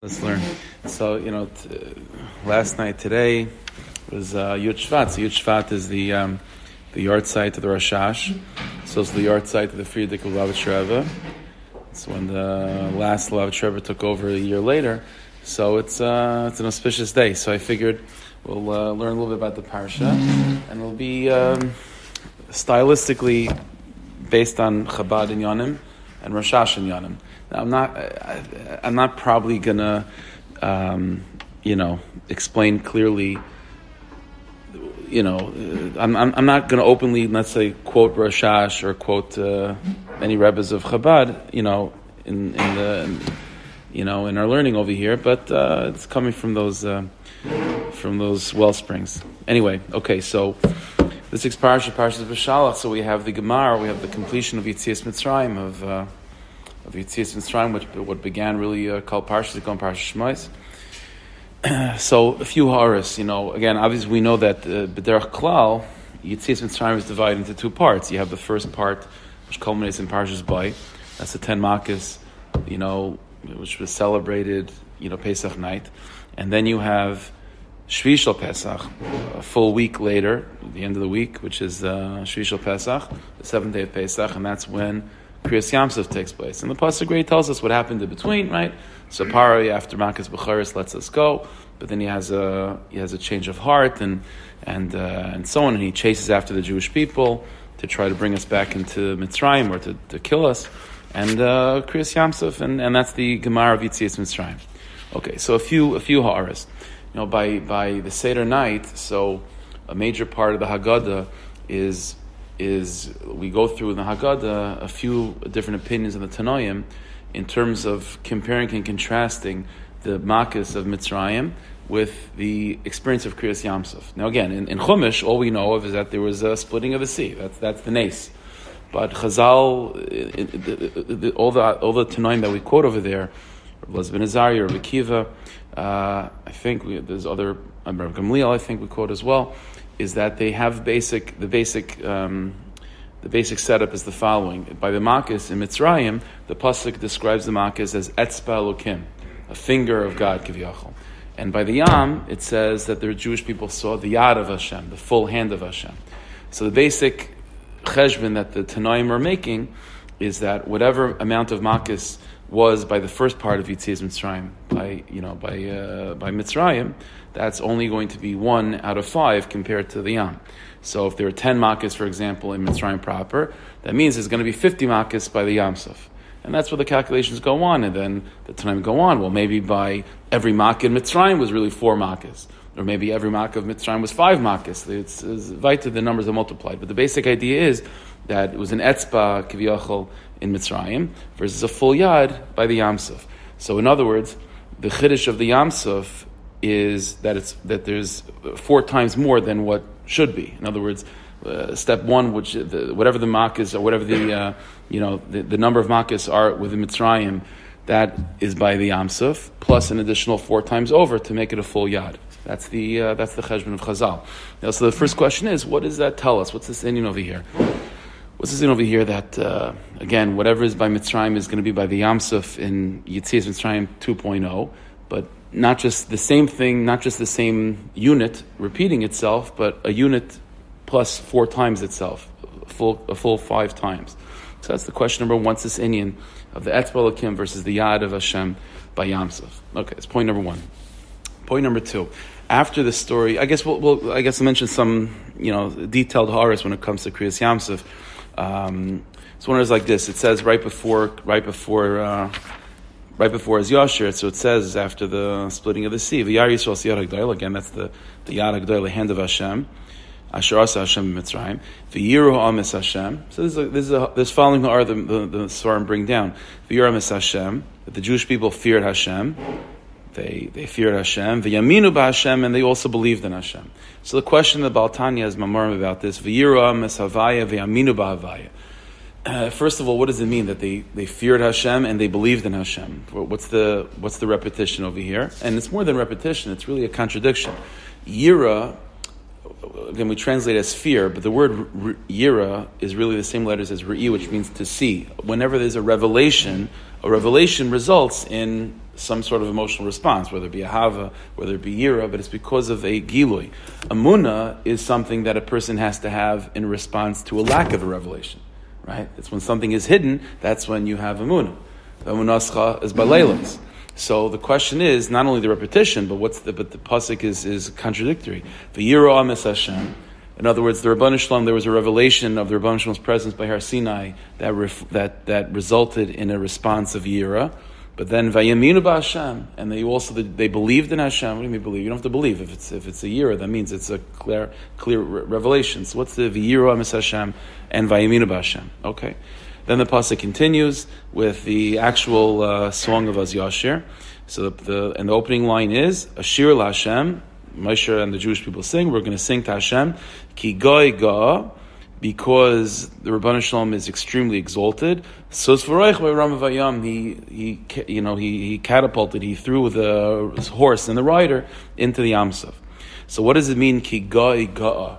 Let's learn. So, you know, t- last night, today was uh, Yud Shvat. So Yud Shvat is the um, the yahrzeit of the Rashash. So it's the yahrzeit of the Frierdiker Lubavitcher Rebbe. It's when the last Lubavitcher Rebbe took over a year later. So it's uh, it's an auspicious day. So I figured we'll uh, learn a little bit about the parsha, and it'll be um, stylistically based on Chabad and Yonim and Rashash and Yonim. I'm not. I, I'm not probably gonna, um, you know, explain clearly. You know, I'm, I'm, I'm not going to openly, let's say, quote Rashash or quote uh, any rebbes of Chabad. You know, in, in the, in, you know, in our learning over here, but uh, it's coming from those uh, from those well springs. Anyway, okay, so this is parsha, parsha B'Shalach. So we have the Gemara, we have the completion of Yitzias Mitzrayim of. Of Yitzias Mitzrayim, which what began really uh, called Parshas Zikon Parsha Shmais. so a few ha'aras, you know. Again, obviously we know that uh, Klal, Yitzias Mitzrayim is divided into two parts. You have the first part, which culminates in Parshas Bay. That's the ten Makkos, you know, which was celebrated, you know, Pesach night, and then you have Shvishal Pesach, a full week later, the end of the week, which is uh, Shvishal Pesach, the seventh day of Pesach, and that's when Kriyas Yamsuf takes place. And the Pasuk Great tells us what happened in between, right? So Pari, after Makkos Becharis, lets us go, but then he has a he has a change of heart and and uh, and so on, and he chases after the Jewish people to try to bring us back into Mitzrayim or to, to kill us, and uh, Kriyas Yamsuf, and, and that's the Gemara of Yitzias Mitzrayim. Okay, so a few a few ha'aras. You know, by by the Seder night, so a major part of the Haggadah is is we go through in the Haggadah a few different opinions in the Tanoim in terms of comparing and contrasting the Makkos of Mitzrayim with the experience of Kriyas Yamsuf. Now again, in, in Chumash, all we know of is that there was a splitting of the sea. That's, that's the nace. But Chazal, it, it, it, all the all the Tanoim that we quote over there, Rav Ben Azariah, Rav Akiva, uh, I think we, there's other, Rav Gamliel, I think we quote as well, is that they have basic the basic um, the basic setup is the following. By the Makkos in Mitzrayim, the pasuk describes the Makkos as Etzba Elokim, a finger of God, Kiviyachol. And by the Yam, it says that the Jewish people saw the Yad of Hashem, the full hand of Hashem. So the basic cheshbon that the Tanoim are making is that whatever amount of Makkos was by the first part of Yitzias Mitzrayim, by you know by uh, by Mitzrayim, that's only going to be one out of five compared to the Yam. So if there are ten Makkos, for example, in Mitzrayim proper, that means there's going to be fifty Makkos by the Yamsuf. And that's where the calculations go on, and then the time go on. Well, maybe by every Makkah in Mitzrayim was really four Makkos. Or maybe every Makkah of Mitzrayim was five Makkos. It's, it's weiter, the numbers are multiplied. But the basic idea is that it was an Etzba, Kiviyachol, in Mitzrayim versus a full yad by the Yamsuf. So, in other words, the chiddush of the Yamsuf is that it's that there's four times more than what should be. In other words, uh, step one, which the, whatever the makkos or whatever the uh, you know the, the, number of makkos are within Mitzrayim, that is by the Yamsuf plus an additional four times over to make it a full yad. That's the uh, that's the cheshbon of Chazal. Now, so the first question is, what does that tell us? What's this inyan over here? What's this in over here that, uh, again, whatever is by Mitzrayim is going to be by the Yamsuf in Yitzias Mitzrayim 2.0, but not just the same thing, not just the same unit repeating itself, but a unit plus four times itself, a full, a full five times. So that's the question number one. What's this inyan of the Etzba Elokim versus the Yad of Hashem by Yamsuf? Okay, it's point number one. Point number two. After the story, I guess we'll, we'll I guess I mentioned some, you know, detailed ha'aras when it comes to Kriyas Yamsuf. Um, so one is like this. It says right before, right before, uh, right before Az Yashir. So it says after the splitting of the sea, V'yar Yisrael Siyad Hagdoil. Again, that's the the Hagdoil, the hand of Hashem. Asher Asa Hashem Mitzrayim. V'yiru Amis Hashem. So this is a, this is a, this following are the the, the Svarim bring down. V'yiru Amis Hashem. That the Jewish people feared Hashem. They, they feared Hashem, v'yaminu Hashem, and they also believed in Hashem. So the question that Baal HaTanya is mamorim about this, v'yira meshavaya v'yaminu ba'havaya. Uh, first of all, what does it mean that they, they feared Hashem and they believed in Hashem? What's the what's the repetition over here? And it's more than repetition; it's really a contradiction. Yira, again, we translate as fear, but the word yira is really the same letters as re'i, which means to see. Whenever there's a revelation, a revelation results in some sort of emotional response, whether it be a hava, whether it be yira, but it's because of a gilui. Amuna is something that a person has to have in response to a lack of a revelation, right? It's when something is hidden, that's when you have amuna. The amunascha is baleilas. So the question is not only the repetition, but what's the but the pasuk is is contradictory. The yira amis Hashem. In other words, the Ribbono Shel Olam, there was a revelation of the Ribbono Shel Olam's presence by Har Sinai that, ref, that, that resulted in a response of Yira. But then Vayaminu Hashem, and they also they believed in Hashem. What do you mean believe? You don't have to believe if it's if it's a Yira. That means it's a clear clear revelation. So what's the Vayira Amis Hashem and Vayaminu Hashem? Okay. Then the pasuk continues with the actual uh, song of Az Yashir. So the, the, and the opening line is Ashir Hashem. Moshe and the Jewish people sing. We're going to sing to Hashem. Ki goy ga, because the Ribbono Shel Olam is extremely exalted. So he he you know he, he catapulted, he threw the horse and the rider into the Yamsuf. So what does it mean? Ki goy ga,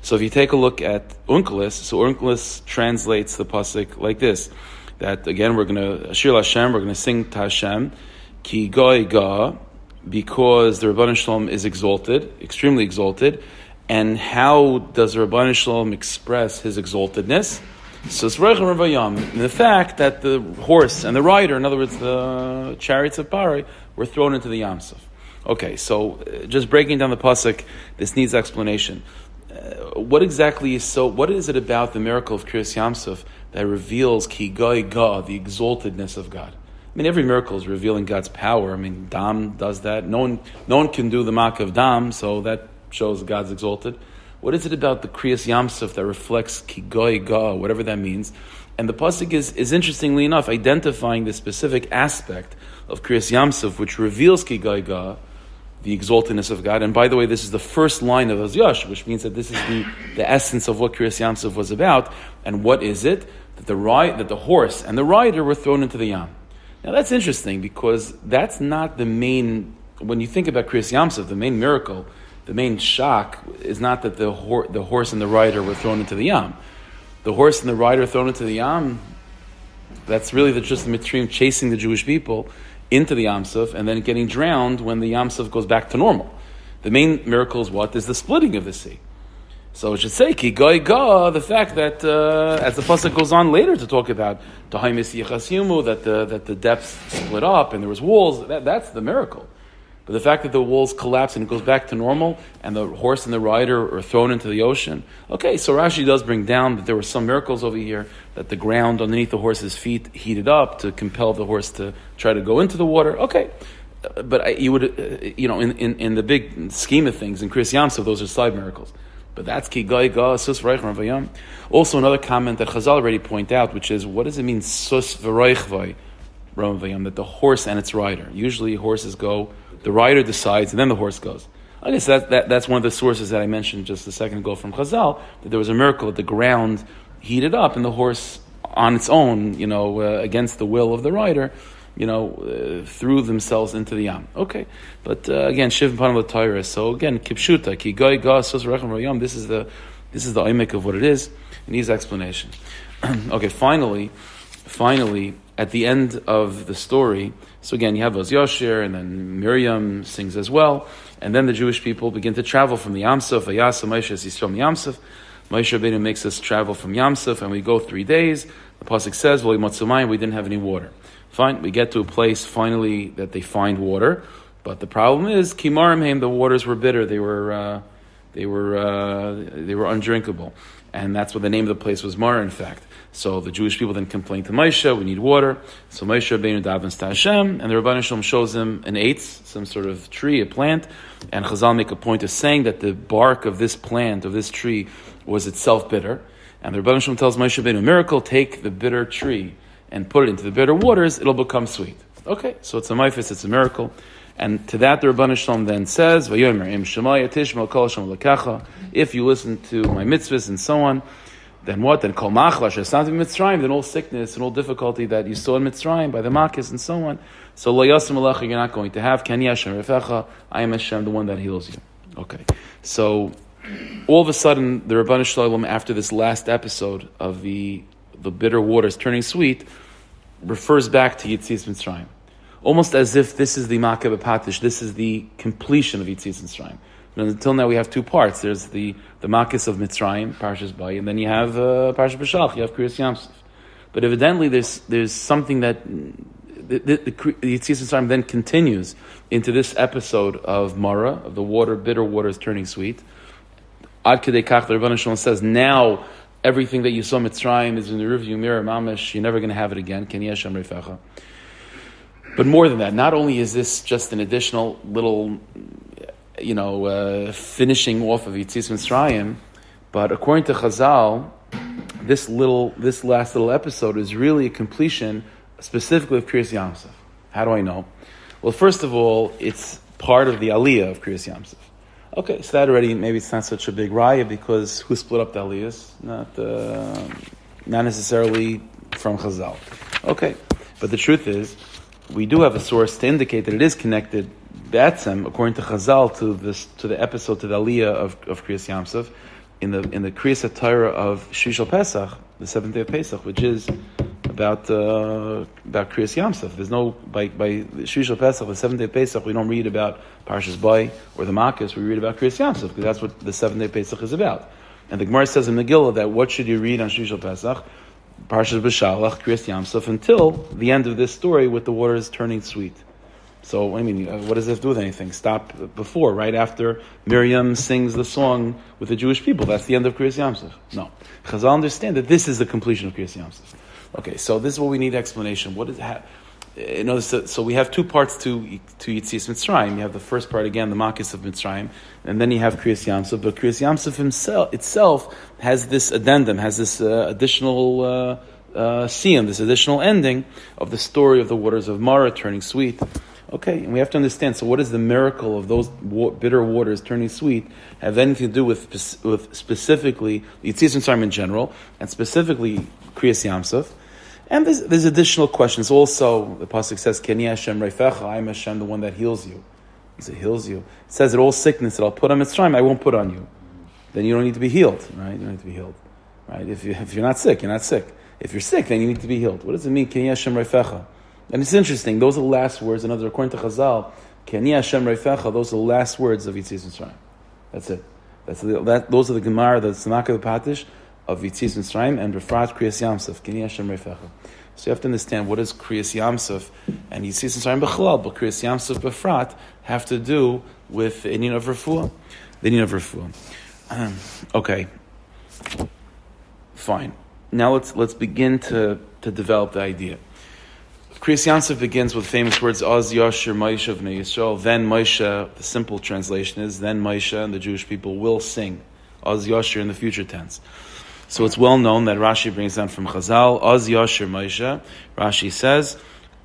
So if you take a look at Onkelos, so Onkelos translates the pasuk like this: that again we're going to Shir Hashem, we're going to sing to Hashem, ki goy ga, because the Ribbono Shel Olam is exalted, extremely exalted. And how does the Ribbono Shel Olam express his exaltedness? So it's the fact that the horse and the rider, in other words, the chariots of Pari, were thrown into the Yamsuf. Okay, so uh, just breaking down the pasuk, this needs explanation. Uh, what exactly is so? What is it about the miracle of Kriyas Yamsuf that reveals ki goy ga, the exaltedness of God? I mean, every miracle is revealing God's power. I mean, Dam does that. No one, no one can do the mark of Dam, so that shows God's exalted. What is it about the Kriyas Yamsuf that reflects Kigoy Ga, whatever that means? And the pasuk is, is interestingly enough identifying the specific aspect of Kriyas Yamsuf, which reveals Kigoy Ga, the exaltedness of God. And by the way, this is the first line of Azyash, which means that this is the, the essence of what Kriyas Yamsuf was about. And what is it? That the, ride, that the horse and the rider were thrown into the Yam. Now that's interesting because that's not the main. When you think about Kriyas Yamsuf, the main miracle, the main shock is not that the, the horse and the rider were thrown into the Yam. The horse and the rider thrown into the Yam. That's really the, just the Mitzrayim chasing the Jewish people into the Yamsuf and then getting drowned when the Yamsuf goes back to normal. The main miracle is what? Is the splitting of the sea. So it should say ki goy ga the fact that uh, as the pasuk goes on later to talk about that the that the depths split up and there was walls that, that's the miracle. But the fact that the walls collapse and it goes back to normal and the horse and the rider are thrown into the ocean. Okay, so Rashi does bring down that there were some miracles over here that the ground underneath the horse's feet heated up to compel the horse to try to go into the water. Okay, but you would, uh, you know, in, in, in, the big scheme of things, in Kriyas Yamsuf, those are side miracles. But that's ki goy ga sus vayam. Also, another comment that Chazal already point out, which is what does it mean sus vayam? That the horse and its rider. Usually, horses go. The rider decides, and then the horse goes. I guess that, that, that's one of the sources that I mentioned just a second ago from Chazal that there was a miracle that the ground heated up and the horse on its own, you know, uh, against the will of the rider, you know, uh, threw themselves into the yam. Okay, but uh, again, shiv panam Torah. So again, kipshuta ki goy gas rayam. This is the this is the imik of what it is. It needs explanation. okay, finally, finally, at the end of the story. So again, you have Oz Yoshir, and then Miriam sings as well, and then the Jewish people begin to travel from the Yamsuf. Vayasa Moshe Yisrael Yamsuf. Moshe Rabbeinu makes us travel from Yamsuf, and we go three days. The pasuk says, "Well, we didn't have any water." Fine, we get to a place finally that they find water, but the problem is kimarim the waters were bitter. They were uh, they were uh, they were undrinkable, and that's what the name of the place was Mar. In fact, so the Jewish people then complain to Moshe, "We need water." So Moshe Rabbeinu davens to Hashem, and the Ribbono Shel Olam shows him an eitz, some sort of tree, a plant, and Chazal make a point of saying that the bark of this plant of this tree was itself bitter, and the Ribbono Shel Olam tells Moshe Rabbeinu, "Miracle, take the bitter tree." and put it into the bitter waters, it'll become sweet. Okay, so it's a maifis, it's a miracle. And to that, the Ribbono Shel Olam then says, If you listen to my mitzvahs and so on, then what? Then kol machla shesantiv Mitzrayim, then all sickness and all difficulty that you saw in Mitzrayim by the makis and so on. So lo yasim alecha, you're not going to have. Ken Hashem refecha, I am Hashem, the one that heals you. Okay, so all of a sudden, the Ribbono Shel Olam, after this last episode of the the bitter waters turning sweet, refers back to Yitzis Mitzrayim. Almost as if this is the Makah Patish, this is the completion of Yitzis Mitzrayim. And until now we have two parts. There's the, the Makis of Mitzrayim, Parshas Bay, and then you have uh, Parshas B'Shalach, you have Kriyas Yamsuf. But evidently there's, there's something that the, the, the, the Yitzis Mitzrayim then continues into this episode of Mara, of the water, bitter water is turning sweet. Ad Kedei Kach, the Rebbeinu says, now everything that you saw Mitzrayim is in the rearview mirror, mamish. You're never going to have it again. Ken Yeshem Refecha. But more than that, not only is this just an additional little, you know, uh, finishing off of Yitzis Mitzrayim, but according to Chazal, this little, this last little episode is really a completion, specifically of Kriyas Yamsuf. How do I know? Well, first of all, it's part of the Aliyah of Kriyas Yamsuf. Okay, so that already maybe it's not such a big raya because who split up the aliyahs? Not, uh, not necessarily from Chazal. Okay, but the truth is, we do have a source to indicate that it is connected, Be'etzem, according to Chazal, to this to the episode to the aliyah of, of Kriyas Yamsuf, in the in the Kriyas Torah of Shishal Pesach, the seventh day of Pesach, which is about uh, about Kriyas Yamsuf. There's no by by Shishal Pesach, the seventh day of Pesach. We don't read about Parshas Bay or the Makkos. We read about Kriyas Yamsuf because that's what the seventh day of Pesach is about. And the Gemara says in Megillah that what should you read on Shishal Pesach? Parshas B'Shalach, Kriyas Yamsuf, until the end of this story with the waters turning sweet. So, I mean, what does this do with anything? Stop before, right after Miriam sings the song with the Jewish people. That's the end of Kriyas Yamsuf. No. Chazal understand that this is the completion of Kriyas Yamsuf. Okay, so this is what we need explanation. What is you know, so, we have two parts to to Yitzis Mitzrayim. You have the first part again, the Makis of Mitzrayim, and then you have Kriyas Yamsuf. But Kriyas Yamsuf himself itself has this addendum, has this uh, additional uh, uh, this additional ending of the story of the waters of Mara turning sweet. Okay, and we have to understand. So, what does the miracle of those wa- bitter waters turning sweet have anything to do with with specifically Yitzis Mitzrayim in general, and specifically Kriyas Yamsuf? And there's, there's additional questions. Also, the pasuk says, "Keni Hashem Reifecha." I am Hashem, the one that heals you. He says, "Heals you." It says that all sickness that I'll put on Mitzrayim, I won't put on you. Then you don't need to be healed, right? You don't need to be healed, right? If, you, if you're not sick, you're not sick. If you're sick, then you need to be healed. What does it mean? Keni Hashem Reifecha. And it's interesting. Those are the last words. Another according to Chazal, Keni Hashem Reifecha. Those are the last words of Yitzis Mitzrayim. That's it. That's the, that, those are the Gemara, the Tzanaka Patish of Yitzis Mitzrayim and Refrat Kriyas Yamsuf. Keni Hashem Reifecha. So you have to understand what is Kriyas Yamsuf and Yitzis Mitzrayim Bechlal, but Kriyas Yamsuf Befrat have to do with the inyan of Refuah. The inyan of Refuah. Um, okay. Fine. Now let's let's begin to, to develop the idea. Kriyas Yamsuf begins with famous words, Oz Yashir Moshe of Yisrael. Then Moshe, the simple translation is, then Moshe and the Jewish people will sing. Oz Yashir in the future tense. So it's well known that Rashi brings down from Chazal, Oz Yashir Moshe. Rashi says,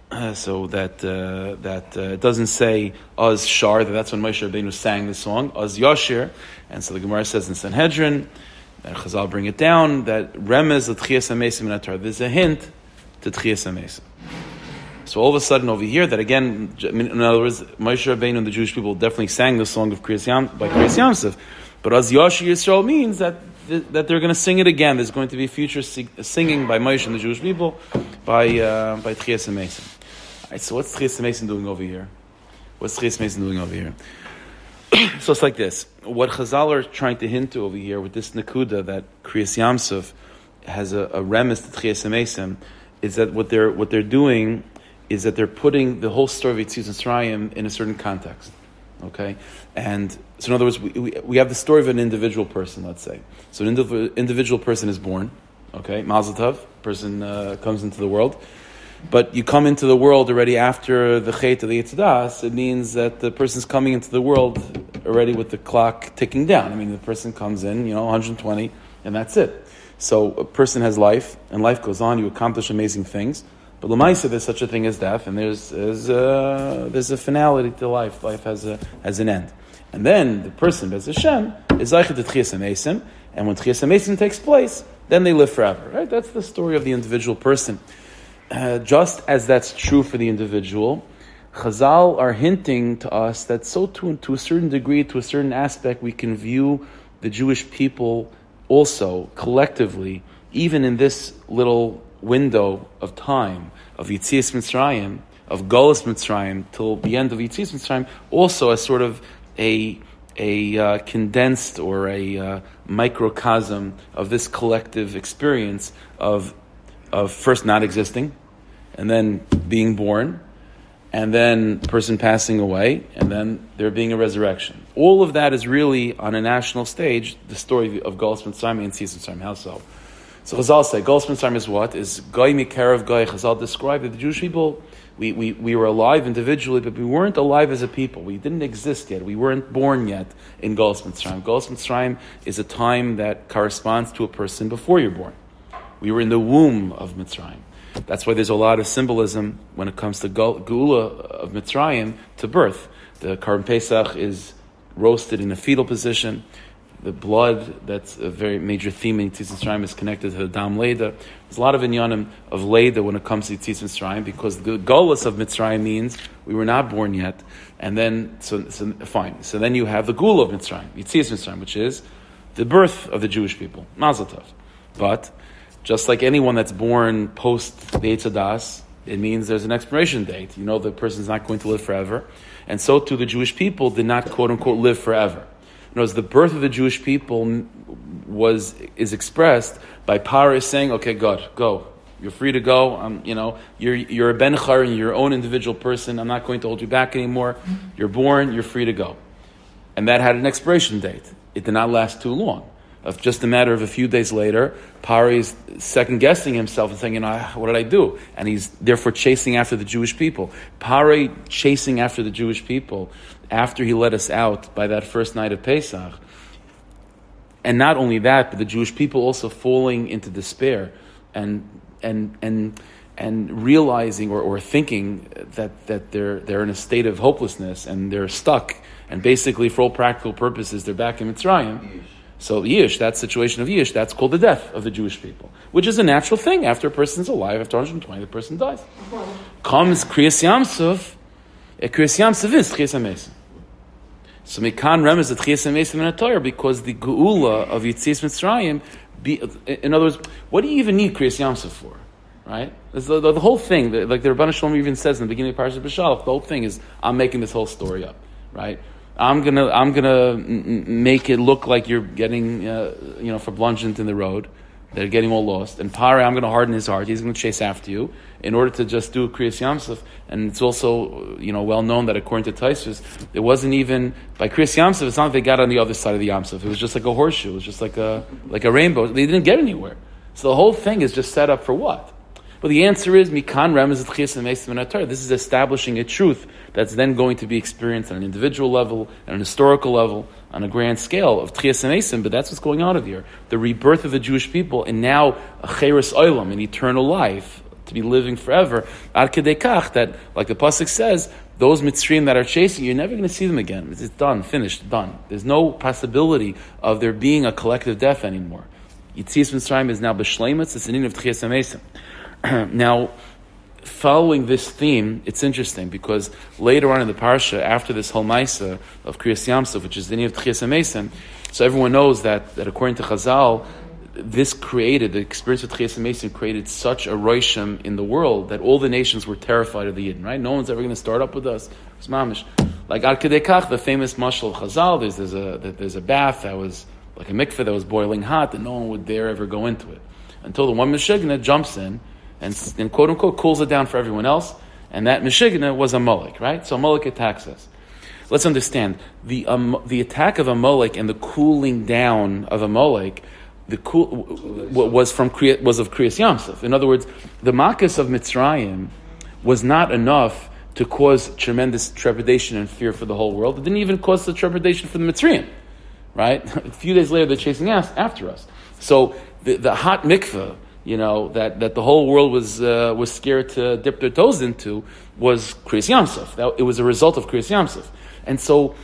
uh, so that uh, that uh, it doesn't say Oz Shar, that that's when Moshe Rabbeinu sang the song, Oz Yashir. And so the Gemara says in Sanhedrin, and Chazal bring it down, that Remez L'Tchias HaMesim in There's a hint to Tchias HaMesim. So all of a sudden over here, that again, in other words, Moshe Rabbeinu and the Jewish people definitely sang the song of Kriyas Yam, by Kriyas Yamsuf. But as Yoshi Yisrael means that that they're going to sing it again. There's going to be future singing by Moshe and the Jewish people by uh, by Tchias Mesim. All right, so what's Tchias Mesim doing over here? What's Tchias Mesim doing over here? so it's like this. What Chazal are trying to hint to over here with this Nakuda that Kriyas Yamsuf has a, a remes to Tchias Mesim is that what they're what they're doing is that they're putting the whole story of Yitzias Mitzrayim in a certain context. Okay? And so, in other words, we, we, we, have the story of an individual person, let's say. So, an indiv- individual person is born. Okay? Mazel tov, person uh, comes into the world. But you come into the world already after the Chet of the Yitzdas, it means that the person's coming into the world already with the clock ticking down. I mean, the person comes in, you know, 120, and that's it. So, a person has life, and life goes on, you accomplish amazing things. But Lamaisa, there's such a thing as death, and there's there's a, there's a finality to life. Life has a has an end, and then the person Bez Hashem is Zeichet to Tchias and when Tchias Amesim takes place, then they live forever. Right? That's the story of the individual person. Uh, just as that's true for the individual, Chazal are hinting to us that so to, to a certain degree, to a certain aspect, we can view the Jewish people also collectively, even in this little window of time of Yitzias Mitzrayim, of Golas Mitzrayim, till the end of Yitzias Mitzrayim, also as sort of a a uh, condensed or a uh, microcosm of this collective experience of of first not existing, and then being born, and then person passing away, and then there being a resurrection. All of that is really on a national stage the story of Golas Mitzrayim and Yitzias Mitzrayim. How so? So Chazal say, Golas Mitzrayim is what? Is Goy Mikarav Goy. Chazal described that the Jewish people we, we, we were alive individually, but we weren't alive as a people. We didn't exist yet. We weren't born yet in Golas Mitzrayim. Golas Mitzrayim is a time that corresponds to a person before you're born. We were in the womb of Mitzrayim. That's why there's a lot of symbolism when it comes to Geula of Mitzrayim to birth. The Karban Pesach is roasted in a fetal position the blood, that's a very major theme in Yitzis Mitzrayim, is connected to the Dam Leda. There's a lot of inyanim of Leda when it comes to Yitzis Mitzrayim, because the Golas of Mitzrayim means we were not born yet. And then, so, so fine. So then you have the Geula of Mitzrayim, Yitzis Mitzrayim, which is the birth of the Jewish people, Mazel Tov. But, just like anyone that's born post the Eitzadas, it means there's an expiration date. You know the person's not going to live forever. And so too the Jewish people did not quote unquote live forever. Knows the birth of the Jewish people was is expressed by Paris saying, "Okay, God, go. You're free to go. Um, you know, you're you're a ben and your own individual person. I'm not going to hold you back anymore. You're born. You're free to go." And that had an expiration date. It did not last too long. Of just a matter of a few days later, Pari is second guessing himself and saying, you know, what did I do? And he's therefore chasing after the Jewish people. Pari chasing after the Jewish people after he let us out by that first night of Pesach. And not only that, but the Jewish people also falling into despair and and and and realizing or, or thinking that, that they're they're in a state of hopelessness and they're stuck and basically for all practical purposes they're back in Mitzrayim. So Yish, that situation of Yish, that's called the death of the Jewish people, which is a natural thing. After a person's alive, after 120, the person dies. Comes Kriyas Yamsuf, Kriyas Yamsuf is Kriyas so Mikan remez the Tchias Mesim in a Torah because the Geula of Yitzis Mitzrayim. Be, in other words, what do you even need Kriyas Yamsuf for? Right? The, the, the, whole thing, the, like the Ribbono Shel Olam even says in the beginning of Parashat B'Shalach, the whole thing is I'm making this whole story up, right? I'm gonna I'm gonna make it look like you're getting uh, you know for blungent in the road, they're getting all lost. And Pare, I'm going to harden his heart. He's going to chase after you in order to just do Kriyas Yamsuf. And it's also, you know, well known that according to Taisus, it wasn't even by Kriyas Yamsuf. It's not like they got on the other side of the Yamsuf. It was just like a horseshoe. It was just like a like a rainbow. They didn't get anywhere. So the whole thing is just set up for what? Well, the answer is Mikan Remez This is establishing a truth that's then going to be experienced on an individual level, on an historical level, on a grand scale of Tchias but that's what's going on over here. The rebirth of the Jewish people, and now a Cheres Olam, an eternal life, to be living forever. Ad that, like the Pasuk says, those Mitzrayim that are chasing, you're never going to see them again. It's done, finished, done. There's no possibility of there being a collective death anymore. Yitzis Mitzrayim is now B'Shleimus, it's an in of Tchias now, following this theme, it's interesting because later on in the parsha, after this whole Maisa of Kriyas Yamsuf, which is the name of Tchias so everyone knows that, that according to Chazal, this created, the experience of Tchias Mesim created such a roishim in the world that all the nations were terrified of the Yidden, right? No one's ever going to start up with us. It's mamish. Like Ad the famous mashal of Chazal, there's, there's, a, there's a bath that was like a mikveh that was boiling hot and no one would dare ever go into it. Until the one Meshigna jumps in and, and quote unquote cools it down for everyone else. And that Meshigna was Amalek, right? So Amalek attacks us. Let's understand the um, the attack of Amalek and the cooling down of Amalek. The cool was from was of Kriyas Yamsuf. In other words, the Makas of Mitzrayim was not enough to cause tremendous trepidation and fear for the whole world. It didn't even cause the trepidation for the Mitzrayim, right? A few days later, they're chasing us after us. So the, the hot mikveh you know, that, that the whole world was, uh, was scared to dip their toes into was Kriyas Yamsuf. It was a result of Kriyas Yamsuf. And so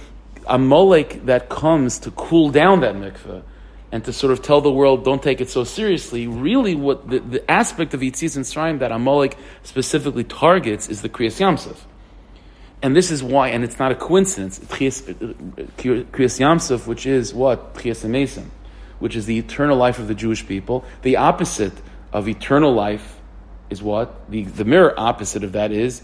Amalek that comes to cool down that mikveh and to sort of tell the world, don't take it so seriously, really what the, the aspect of Yitzis and Sraim that a Amalek specifically targets is the Kriyas Yamsuf. And this is why, and it's not a coincidence, Kriyas Yamsuf, which is what? Kriyas Mason, which is the eternal life of the Jewish people, the opposite of eternal life is what? The, the mirror opposite of that is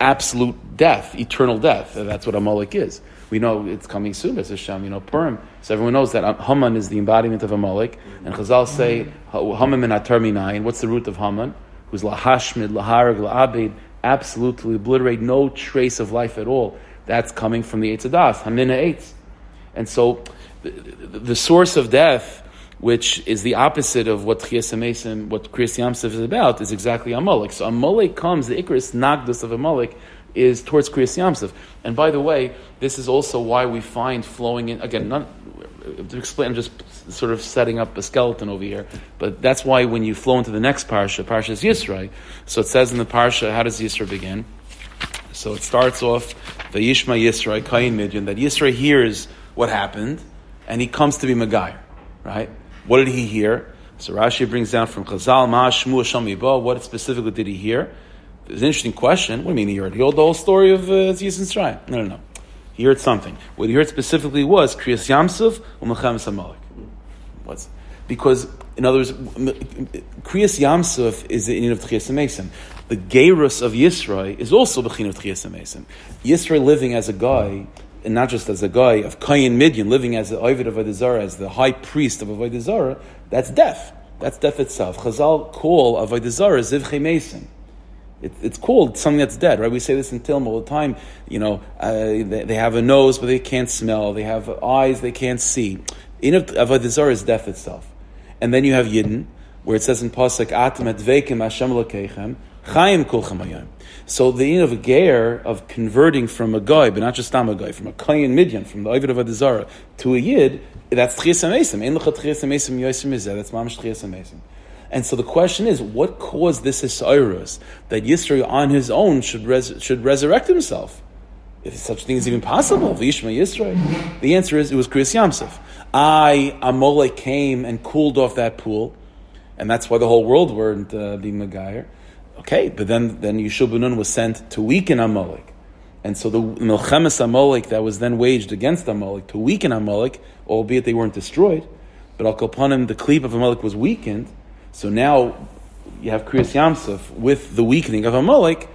absolute death, eternal death. That's what Amalek is. We know it's coming soon, as Hashem, you know, Purim. So everyone knows that um, Haman is the embodiment of Amalek. And Chazal say, Haman min atarminai. And what's the root of Haman? Who's lahashmid, laharag, la'abed, absolutely obliterate, no trace of life at all. That's coming from the Eitzadas, Hamina Eitz. And so the, the, the, source of death, which is the opposite of what Chiyasamesim, what Kriyas Yamsuf is about, is exactly Amalek. So Amalek comes, the Icarus Nagdus of Amalek is towards Kriyas Yamsuf. And by the way, this is also why we find flowing in, again, not, to explain, I'm just sort of setting up a skeleton over here, but that's why when you flow into the next parsha, parsha is Yisro. So it says in the parsha, how does Yisro begin? So it starts off, the Yishma Yisro, Kain Midyan, that Yisro hears what happened, and he comes to be Megayer, right? What did he hear? So Rashi brings down from Chazal, Ma Shmu Shamiba, what specifically did he hear? It's an interesting question. What do you mean he heard? He heard the whole story of uh, Yisrael Shrine. No, no, no. He heard something. What he heard specifically was Kriyas Yamsuf Umachem Amalek. What's because in other words, Kriyas Yamsuf is the inyan of Tchias Mesim. The Gerus of Yisrael is also the of Tchias Mesim. Yisrael living as a guy, and not just as a guy of Kayin Midian, living as the Ovid of Avodah as the high priest of Avodah that's death. That's death itself. Chazal call Avodah Zarah Zivchei Mason. It, it's called something that's dead, right? We say this in Tilm all the time. You know, uh, they, they, have a nose, but they can't smell. They have eyes, they can't see. In Avodah Zarah is death itself. And then you have Yidden, where it says in Pasuk, Atem advekim Hashem lokechem, chayim kulchem. So the in of a ger of converting from a guy, but not just a guy, from a kayin midyan, from the Ovid of Avodah Zarah to a yid, that's tchias amesim. Ein. That's mamish. And so the question is, what caused this Hisairus that Yisro on his own should res- should resurrect himself? If such thing is even possible, Vishma Yisro. The answer is it was Kriyas Yamsuf. I, Amalek, came and cooled off that pool, and that's why the whole world weren't uh, being Megayer. Okay, but then, then Yehoshua was sent to weaken Amalek. And so the Milchemes Amalek that was then waged against Amalek to weaken Amalek, albeit they weren't destroyed, but Al Kopanim, the cleave of Amalek was weakened. So now you have Kriyas Yamsuf with the weakening of Amalek,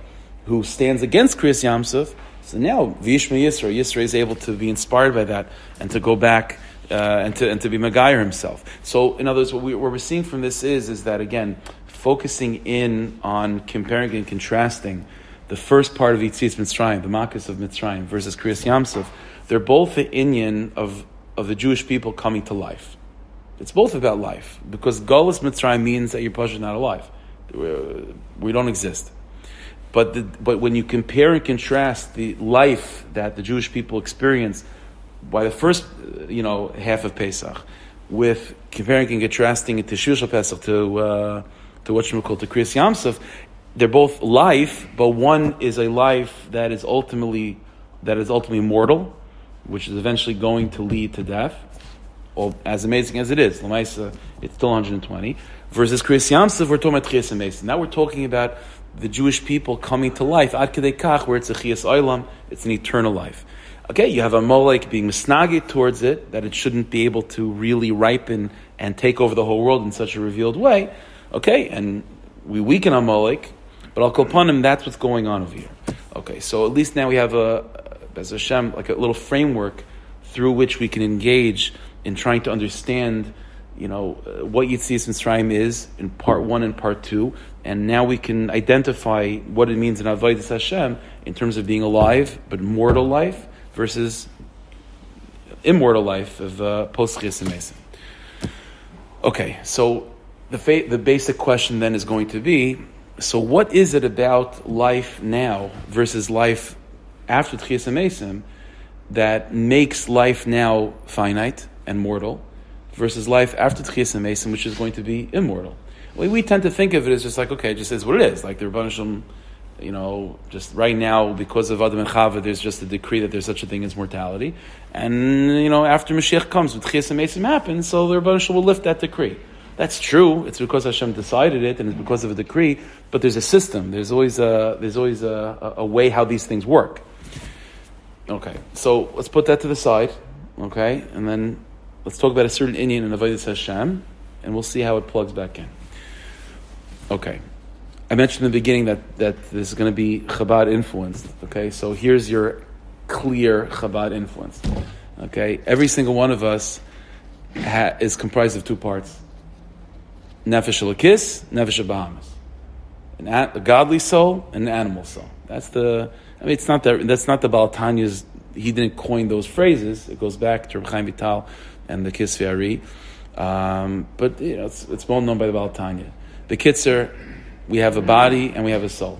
who stands against Kriyas Yamsuf. So now Vishma Yisro, Yisro is able to be inspired by that and to go back uh, and to and to be Megayer himself. So in other words, what, we, what we're seeing from this is is that again, focusing in on comparing and contrasting the first part of Yitzis Mitzrayim, the Makkos of Mitzrayim, versus Kriyas Yamsuf, they're both the Inyan of, of the Jewish people coming to life. It's both about life, because Golas Mitzrayim means that you're Pasha not alive. We don't exist. But, the, but when you compare and contrast the life that the Jewish people experience by the first, you know, half of Pesach, with comparing and contrasting it to Shusha Pesach, to uh, to what you call to Kriyas Yamsuf, they're both life, but one is a life that is ultimately that is ultimately mortal, which is eventually going to lead to death. Or as amazing as it is, Lamaisa, it's still 120. Versus Kriyas Yamsuf, we're talking about Chiyas Mason. Now we're talking about the Jewish people coming to life, Kach, where it's a Chiyas Olam, it's an eternal life. Okay, you have Amalek being misnagit towards it, that it shouldn't be able to really ripen and take over the whole world in such a revealed way. Okay, and we weaken Amalek, but Al Kopanim, that's what's going on over here. Okay, so at least now we have a, as Hashem, like a little framework through which we can engage in trying to understand, you know, uh, what Yitzis Mitzrayim is in part one and part two, and now we can identify what it means in Avodah Hashem in terms of being alive, but mortal life versus immortal life of uh, post. Okay, so the, fa- the basic question then is going to be so what is it about life now versus life after Tchias Mesim that makes life now finite and mortal versus life after Tchias Mesim, which is going to be immortal? We tend to think of it as just like, okay, it just is what it is. Like the Rabbanishim, you know, just right now, because of Adam and Chava, there's just a decree that there's such a thing as mortality. And, you know, after Mashiach comes, with Tchias Mesim happens, so the Rabbanishim will lift that decree. That's true. It's because Hashem decided it, and it's because of a decree. But there's a system. There's always a there's always a, a way how these things work. Okay, so let's put that to the side. Okay, and then let's talk about a certain inyan in Avodas Hashem, and we'll see how it plugs back in. Okay, I mentioned in the beginning that, that this is going to be Chabad influenced. Okay, so here's your clear Chabad influence. Okay, every single one of us ha- is comprised of two parts: nefesh alakis, nefesh behamis, an a godly soul an animal soul. That's the. I mean, it's not that. That's not the Baal HaTanya's. He didn't coin those phrases. It goes back to Chaim Vital and the Kisvei Ari. Um, but you know, it's, it's well known by the Baal HaTanya. The Kitzer, we have a body and we have a soul.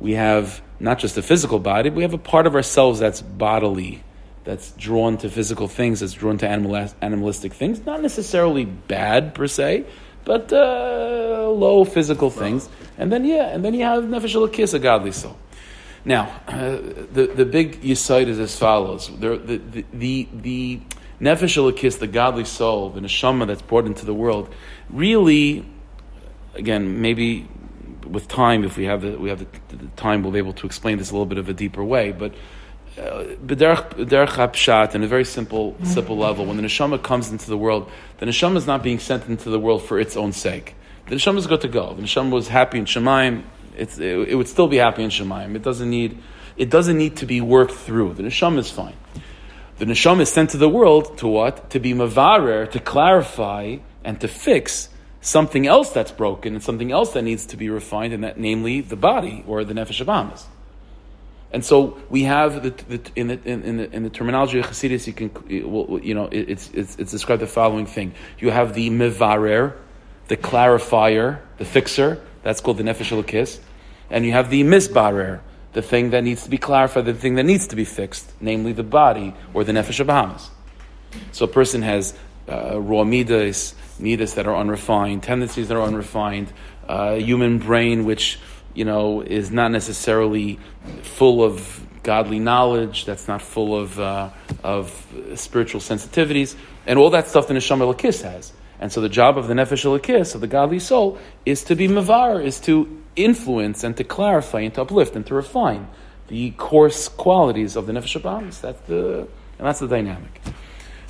We have not just a physical body, we have a part of ourselves that's bodily, that's drawn to physical things, that's drawn to animal, animalistic things. Not necessarily bad per se, but uh, low physical things. And then yeah, and then you have nefesh kiss, a godly soul. Now, uh, the the big yisoid is as follows: the the the, the, the nefesh kiss, the godly soul, the neshama that's brought into the world, really, again, maybe with time, if we have the we have the, the, time, we'll be able to explain this a little bit of a deeper way. But Uh, b'derech hapshat, in a very simple simple level, when the neshama comes into the world, the neshama is not being sent into the world for its own sake. The neshama is good to go. The neshama was happy in Shemaim. It, it, would still be happy in Shemaim. It doesn't need it doesn't need to be worked through. The neshama is fine. The neshama is sent to the world to what? To be mavarer, to clarify and to fix something else that's broken and something else that needs to be refined, and that namely the body or the nefesh abamas. And so we have the, the, in, the, in, the, in the terminology of Chassidus, you can you know it's, it's, it's described the following thing: you have the mevarer, the clarifier, the fixer. That's called the nefesh elokis, and you have the misbarer, the thing that needs to be clarified, the thing that needs to be fixed, namely the body or the nefesh abamas. So a person has uh, raw midas, midas that are unrefined, tendencies that are unrefined, uh, human brain which you know is not necessarily full of godly knowledge, that's not full of uh, of spiritual sensitivities, and all that stuff the neshama lakis has. And so the job of the nefesh lakis of the godly soul is to be mavar, is to influence and to clarify and to uplift and to refine the coarse qualities of the nefesh That's the and that's the dynamic.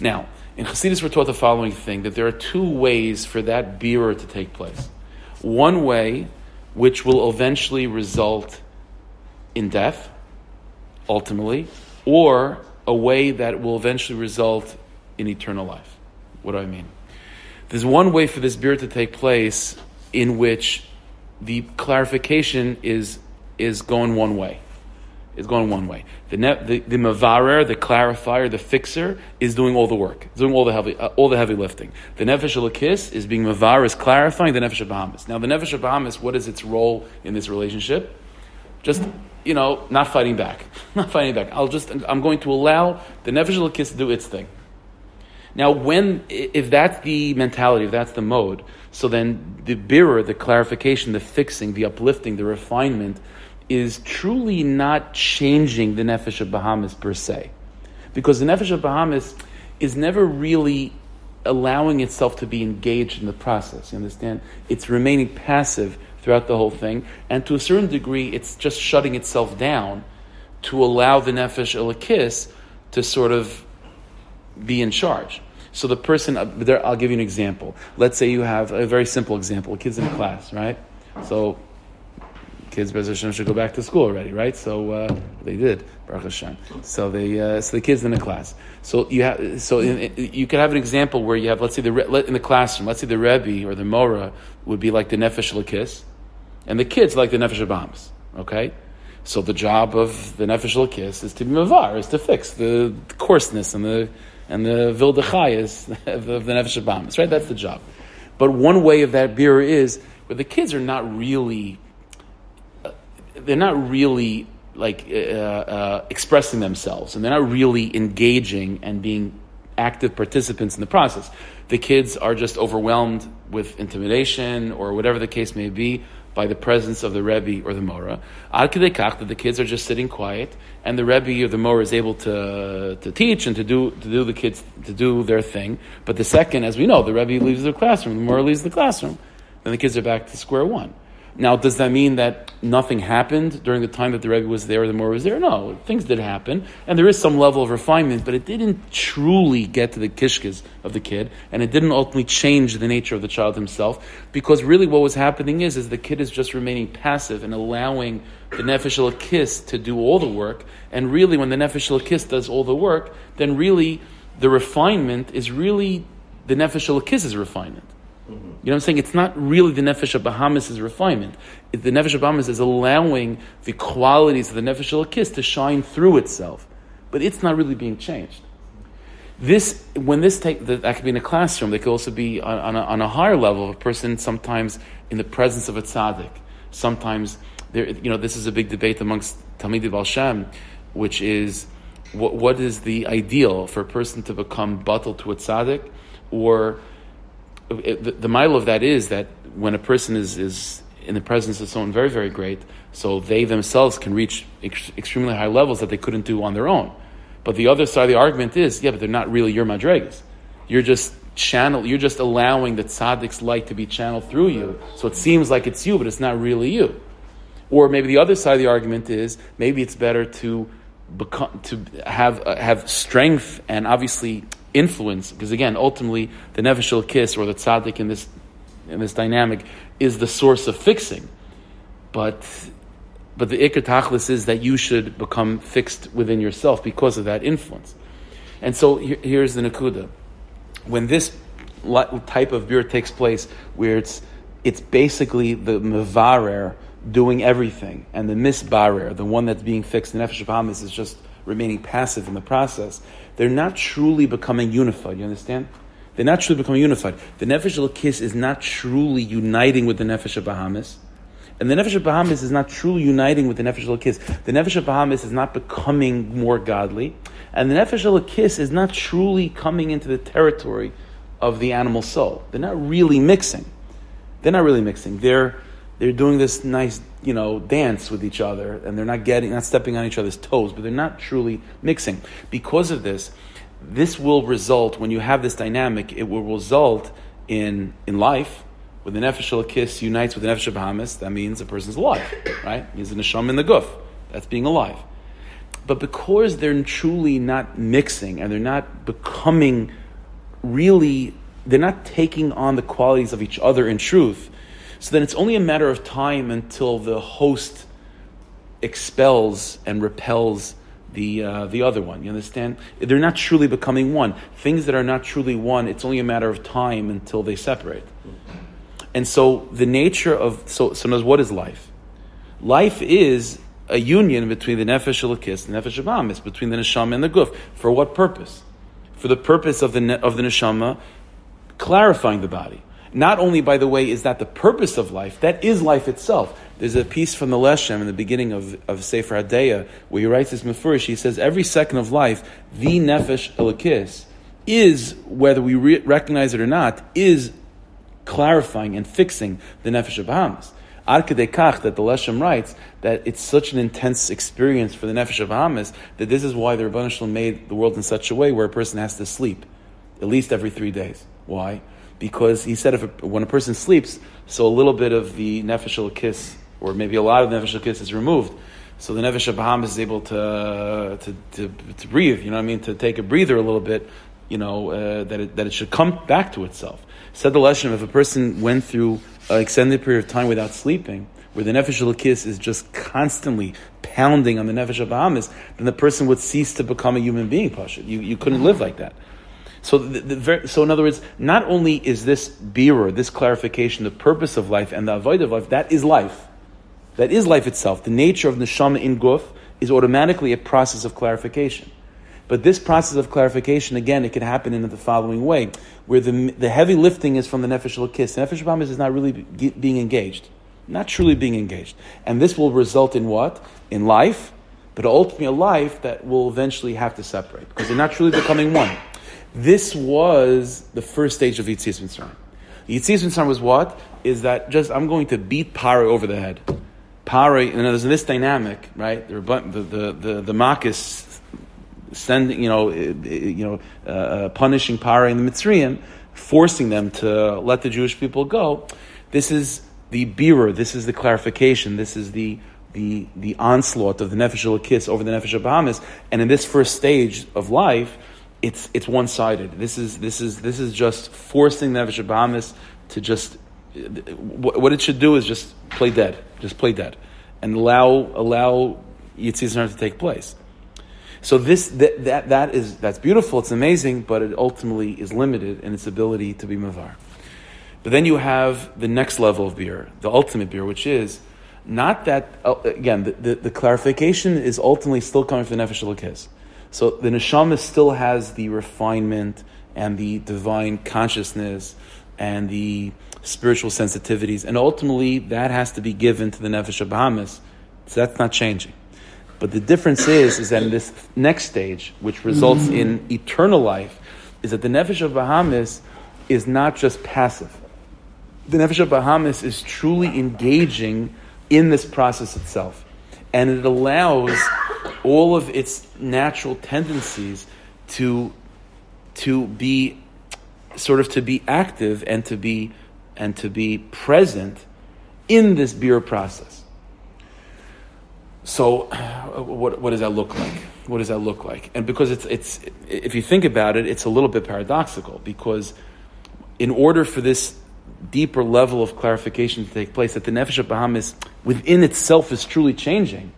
Now, in Chassidus, we're taught the following thing that there are two ways for that birur to take place. One way, which will eventually result in death, ultimately, or a way that will eventually result in eternal life. What do I mean? There's one way for this birur to take place in which the clarification is, is going one way is going one way. The, ne- the, the mavarer, the clarifier, the fixer is doing all the work, doing all the heavy, uh, all the heavy lifting. The nefesh alakis is being mavar, is clarifying the nefesh Behamis. Now, the nefesh Behamis, what is its role in this relationship? Just you know, not fighting back, not fighting back. I'll just, I'm going to allow the nefesh alakis to do its thing. Now, when if that's the mentality, if that's the mode, so then the birur, the clarification, the fixing, the uplifting, the refinement is truly not changing the Nefesh of Behamis per se. Because the Nefesh of Behamis is never really allowing itself to be engaged in the process. You understand? It's remaining passive throughout the whole thing, and to a certain degree, it's just shutting itself down to allow the Nefesh Elakis to sort of be in charge. So the person, uh, I'll give you an example. Let's say you have a very simple example, kids in class, right? So kids, Bez Hashem, should go back to school already, right? So uh, they did, Baruch Hashem. So they, uh, so the kids in the class. So you have, so in, you could have an example where you have, let's say the in the classroom, let's say the Rebbe or the Mora would be like the Nefesh Lakis, and the kids like the Nefesh Abams. Okay, so the job of the Nefesh Lakis is to be mavar, is to fix the coarseness and the and the vildachayas of the Nefesh Abams. Right, that's the job. But one way of that beer is where the kids are not really they're not really like uh, uh, expressing themselves, and they're not really engaging and being active participants in the process. The kids are just overwhelmed with intimidation or whatever the case may be by the presence of the Rebbe or the Mora. Ad that the kids are just sitting quiet, and the Rebbe or the Mora is able to, to teach and to do to do the kids to do their thing. But the second, as we know, the Rebbe leaves the classroom, the Mora leaves the classroom, then the kids are back to square one. Now, does that mean that nothing happened during the time that the Rebbe was there or the Mora was there? No, things did happen, and there is some level of refinement, but it didn't truly get to the kishkas of the kid, and it didn't ultimately change the nature of the child himself, because really what was happening is, is the kid is just remaining passive and allowing the nefesh kiss to do all the work, and really when the nefesh kiss does all the work, then really the refinement is really the nefesh kiss's refinement. You know what I'm saying? It's not really the Nefesh of Behamis' refinement. The Nefesh of Behamis is allowing the qualities of the Nefesh Elokis to shine through itself. But it's not really being changed. This, when this take, that could be in a classroom, that could also be on, on, a, on a higher level. Of a person sometimes in the presence of a tzaddik. Sometimes, there, you know, this is a big debate amongst Talmidei Baal Shem, which is what, what is the ideal for a person to become batal to a tzaddik or the, the mile of that is that when a person is, is in the presence of someone very, very great, so they themselves can reach ex- extremely high levels that they couldn't do on their own. But the other side of the argument is, yeah, but they're not really your madregas. You're just channel. You're just allowing the tzaddik's light to be channeled through you. So it seems like it's you, but it's not really you. Or maybe the other side of the argument is maybe it's better to become to have uh, have strength and obviously influence, because again, ultimately, the nefesh Elokis or the tzaddik in this in this dynamic is the source of fixing. But but the ikar tachlis is that you should become fixed within yourself because of that influence. And so here, here's the nakuda: when this type of birur takes place, where it's it's basically the mevarer doing everything, and the misbarer, the one that's being fixed, the nefesh is just remaining passive in the process they're not truly becoming unified. You understand? They're not truly becoming unified. The Nefesh Elokis is not truly uniting with the Nefesh of Behamis. And the Nefesh of Behamis is not truly uniting with the Nefesh Elokis. The Nefesh of Behamis is not becoming more godly. And the Nefesh Elokis is not truly coming into the territory of the animal soul. They're not really mixing. They're not really mixing. They're, they're doing this nice you know, dance with each other and they're not getting, not stepping on each other's toes, but they're not truly mixing. Because of this, this will result, when you have this dynamic, it will result in, in life, when the Nefesh Elokis unites with the Nefesh Behamis, that means a person's alive, right? He's a Neshama in the Guf. That's being alive. But because they're truly not mixing and they're not becoming really, they're not taking on the qualities of each other in truth, so then it's only a matter of time until the host expels and repels the uh, the other one. You understand? They're not truly becoming one. Things that are not truly one, it's only a matter of time until they separate. And so the nature of so so what is life? Life is a union between the nefesh elokis and the nefesh abamis, between the neshama and the guf. For what purpose? For the purpose of the of the neshama clarifying the body. Not only, by the way, is that the purpose of life, that is life itself. There's a piece from the Leshem in the beginning of, of Sefer Hadeya where he writes this mafurish. He says, every second of life, the nefesh elokis, is, whether we re- recognize it or not, is clarifying and fixing the nefesh of Behamis. Ad kach that the Leshem writes that it's such an intense experience for the nefesh of Behamis that this is why the Rebbeinu made the world in such a way where a person has to sleep at least every three days. Why? Because he said if a, when a person sleeps, so a little bit of the nefesh Elokis, or maybe a lot of the nefesh Elokis is removed. So the nefesh Behamis is able to, to, to, to, breathe, you know what I mean, to take a breather a little bit, you know, uh, that, it, that it should come back to itself. Said the Leshem, if a person went through an extended period of time without sleeping, where the nefesh Elokis is just constantly pounding on the nefesh Behamis, then the person would cease to become a human being, Pasha. You, you couldn't live like that. So, the, the, so in other words, not only is this birur, this clarification, the purpose of life and the avoid of life, that is life. That is life itself. The nature of neshama in guf is automatically a process of clarification. But this process of clarification, again, it can happen in the following way, where the, the heavy lifting is from the nefesh Elokis. The nefesh behamis is not really be, being engaged, not truly being engaged, and this will result in what? In life, but ultimately a life that will eventually have to separate because they're not truly becoming one. This was the first stage of Yitzias Mitzrayim. Yitzias Mitzrayim was what? Is that just, I'm going to beat Pare over the head. Pare, and there's this dynamic, right? The, the, the, the, the Makis sending, you know, eh, eh, you know, uh, uh, punishing Pare and the Mitzrayim, forcing them to let the Jewish people go. This is, the birur, this is the clarification, this is the the, the onslaught of the Nefesh Elokis over the Nefesh Behamis. and in this first stage of life, it's it's one sided. This is this is this is just forcing Nefesh Behamis to just what it should do is just play dead, just play dead, and allow allow Yitzhak to take place. So this that, that that is that's beautiful. It's amazing, but it ultimately is limited in its ability to be mavar. But then you have the next level of birur, the ultimate birur, which is not that uh, again. The, the, the, clarification is ultimately still coming from the nefesh. So the neshama still has the refinement and the divine consciousness and the spiritual sensitivities, and ultimately that has to be given to the nefesh of Behamis. So that's not changing. But the difference is, is that in this next stage, which results in eternal life, is that the nefesh of Behamis is not just passive. The nefesh of Behamis is truly engaging in this process itself, and it allows all of its natural tendencies to to be sort of to be active and to be and to be present in this birur process. So, what, what does that look like? What does that look like? And because it's, it's, if you think about it, it's a little bit paradoxical because in order for this deeper level of clarification to take place, that the Nefesh of Behamis within itself is truly changing,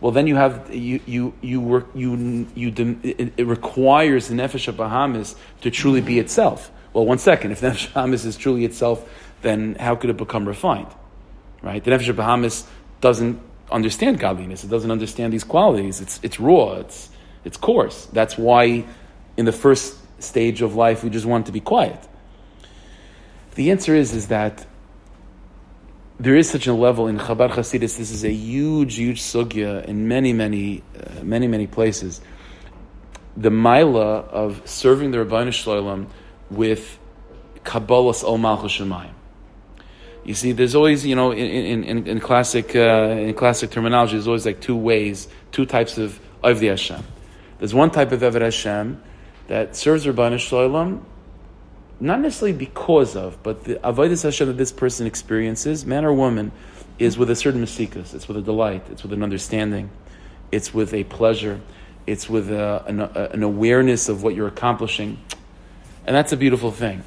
well, then you have, you, you, you work, you, you, it, it requires the Nefesh of Behamis to truly be itself. Well, one second, if Nefesh Behamis is truly itself, then how could it become refined? Right? The Nefesh of Behamis doesn't understand godliness. It doesn't understand these qualities. It's, it's raw. It's, it's coarse. That's why in the first stage of life we just want to be quiet. The answer is, is that there is such a level in Chabad Hasidus. This is a huge, huge sugya in many, many, uh, many, many places. The mila of serving the Rabbi Shalom with Kabbalas Ol Malchus. You see, there's always, you know, in, in, in classic uh, in classic terminology, there's always like two ways, two types of Avdi Hashem. There's one type of Eved Hashem that serves Rabbanu Shalom, not necessarily because of, but the Avodah Hashem that this person experiences, man or woman, is with a certain masikas. It's with a delight. It's with an understanding. It's with a pleasure. It's with a, an, a, an awareness of what you're accomplishing. And that's a beautiful thing.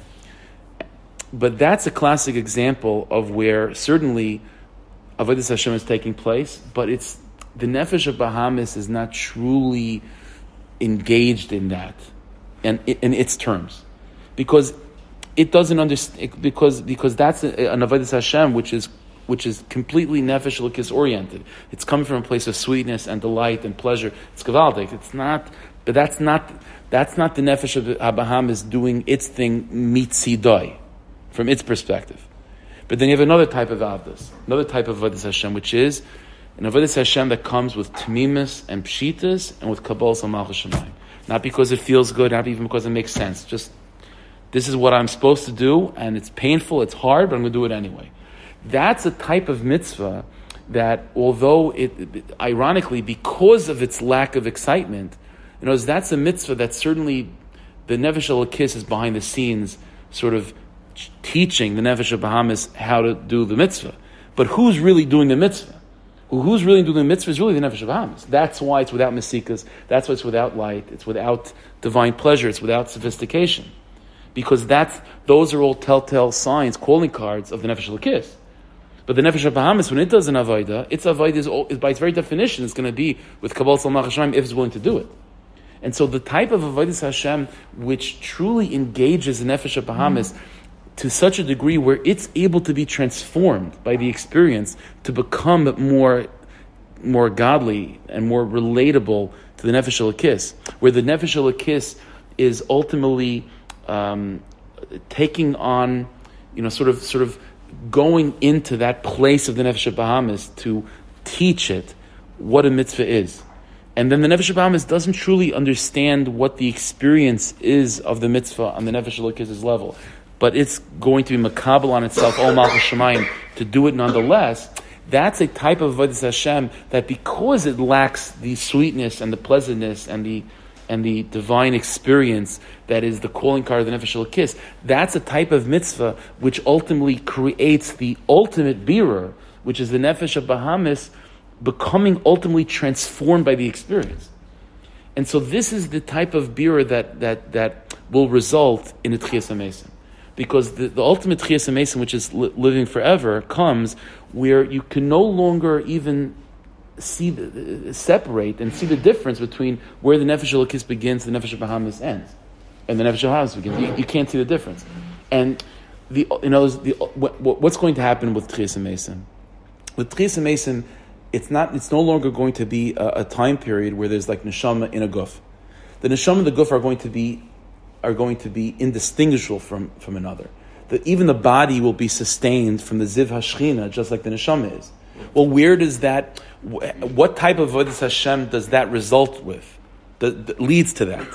But that's a classic example of where certainly Avodah Hashem is taking place, but it's the Nefesh of Behamis is not truly engaged in that and in its terms. Because it doesn't understand because because that's an Avodah Hashem which is which is completely nefesh Elokis oriented. It's coming from a place of sweetness and delight and pleasure. It's gavaldik. It's not, but that's not that's not the nefesh of Behamis doing its thing mitzidoi from its perspective. But then you have another type of avdas, another type of avodas Hashem, which is an avodas Hashem that comes with tamimis and pshitas and with malchus shemayim. Not because it feels good, not even because it makes sense. Just this is what I'm supposed to do, and it's painful, it's hard, but I'm going to do it anyway. That's a type of mitzvah that, although it, ironically, because of its lack of excitement, you know, that's a mitzvah that certainly the Nefesh Elokis is behind the scenes, sort of teaching the Nefesh of Behamis how to do the mitzvah. But who's really doing the mitzvah? Who's really doing the mitzvah is really the Nefesh of Behamis. That's why it's without masikas. That's why it's without light. It's without divine pleasure. It's without sophistication. Because that's, those are all telltale signs, calling cards of the Nefesh Elokis. But the Nefesh of Behamis, when it does an Avaida, its Avaida is, is, by its very definition, it's going to be with Kabbalah Salmach Hashem if it's willing to do it. And so the type of Avodah Hashem which truly engages the Nefesh of Behamis mm-hmm to such a degree where it's able to be transformed by the experience to become more, more godly and more relatable to the Nefesh Elokis, where the Nefesh Elokis is ultimately um, taking on, you know, sort of, sort of going into that place of the Nefesh Behamis to teach it what a mitzvah is. And then the Nefesh Behamis doesn't truly understand what the experience is of the mitzvah on the Nefesh Elokis' level but it's going to be makabel on itself, all shemayim, to do it nonetheless. That's a type of avodas Hashem that because it lacks the sweetness and the pleasantness and the and the divine experience that is the calling card of the Nefesh Elokis, that's a type of mitzvah which ultimately creates the ultimate birur, which is the Nefesh of Behamis becoming ultimately transformed by the experience. And so this is the type of birur that, that, that will result in a Tchias Mesim. Because the, the ultimate Tchias Mesim, which is li- living forever, comes where you can no longer even see the, separate and see the difference between where the Nefesh Elokis begins the Nefesh Behamis ends. And the Nefesh Behamis begins. You, you, can't see the difference. And the, you know, the, what, what's going to happen with Tchias Mesim? With Tchias Mesim, it's not. It's no longer going to be a, a, time period where there's like neshama in a guf. The neshama and the guf are going to be are going to be indistinguishable from from another. That even the body will be sustained from the ziv hashchina, just like the neshama is. Well, where does that? What type of avodas Hashem does that result with? That, that leads to that.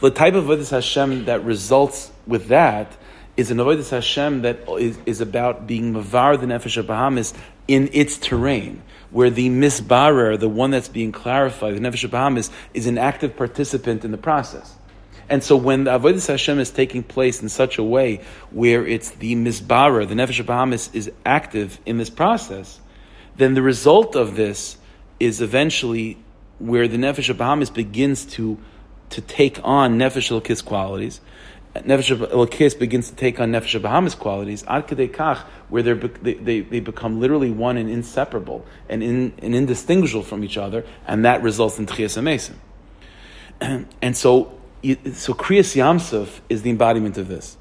The type of avodas Hashem that results with that is an avodas Hashem that is, is about being mavar the nefesh of Behamis in its terrain where the misbarer, the one that's being clarified, the Nefesh of Behamis, is an active participant in the process. And so when the Avodah Hashem is taking place in such a way where it's the misbarer, the Nefesh of Behamis, is active in this process, then the result of this is eventually where the Nefesh of Behamis begins to, to take on Nefesh Elkis qualities, Nefesh Elokis begins to take on Nefesh of Behamis qualities, ad kach, where they, they, they become literally one and inseparable and, in, and indistinguishable from each other, and that results in Tchias Amesim. And so, so Kriyas Yamsuf is the embodiment of this.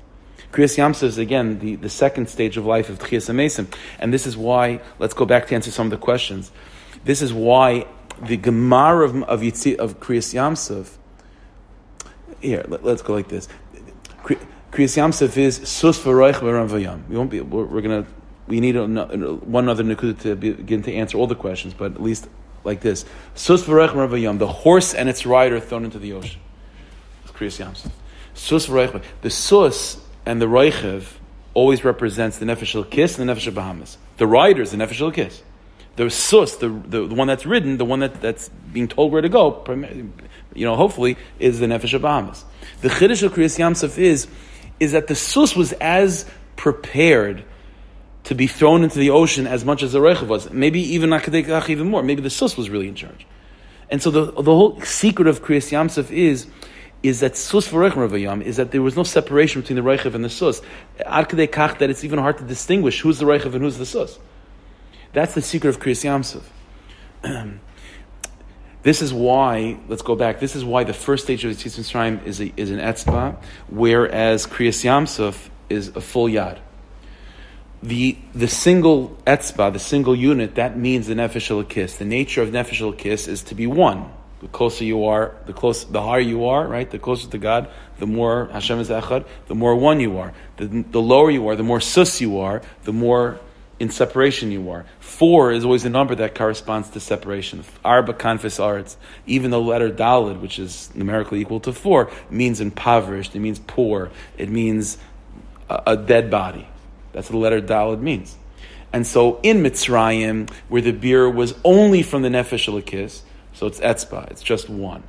Kriyas Yamsuf is again the, the second stage of life of Tchias Amesim, and this is why. Let's go back to answer some of the questions. This is why the Gemara of of, Yitzi, of Kriyas Yamsuf. Here, let, us go like this. Kriyas Yamsuf is sus v'roich v'ram v'yam. We won't be. We're, we're gonna. We need a, one other nekuda to begin to answer all the questions, but at least like this: sus v'roich v'ram v'yam. The horse and its rider thrown into the ocean. Kriyas Yamsuf. Sus v'roich. The sus and the roichev always represents the nefesh Elokis and the nefesh behamis. The rider is the nefesh Elokis. The sus, the, the, the one that's ridden, the one that, that's being told where to go, you know, hopefully, is the nefesh behamis. The chiddush of Kriyas Yamsuf is is that the sus was as prepared to be thrown into the ocean as much as the Rechav was. Maybe even even more. Maybe the sus was really in charge. And so the, the whole secret of Kriyas Yamsuf is is that sus is that there was no separation between the Reichav and the sus. Kach that it's even hard to distinguish who's the Reichav and who's the sus. That's the secret of Kriyas Yamsuf. This is why, let's go back, this is why the first stage of the Yitzias Mitzrayim is, a, is an etzba, whereas Kriyas Yamsuf is a full yad. The, the single etzba, the single unit, that means the nefesh Elokis. The nature of nefesh Elokis is to be one. The closer you are, the closer, the higher you are, right? The closer to God, the more Hashem is echad, the more one you are. The, the lower you are, the more sus you are, the more in separation you are. Four is always a number that corresponds to separation. Arba kanfis arts. Even the letter dalid, which is numerically equal to four, means impoverished. It means poor. It means a, a dead body. That's what the letter dalid means. And so in Mitzrayim, where the birur was only from the nefesh Elokis, so it's etzba, it's just one.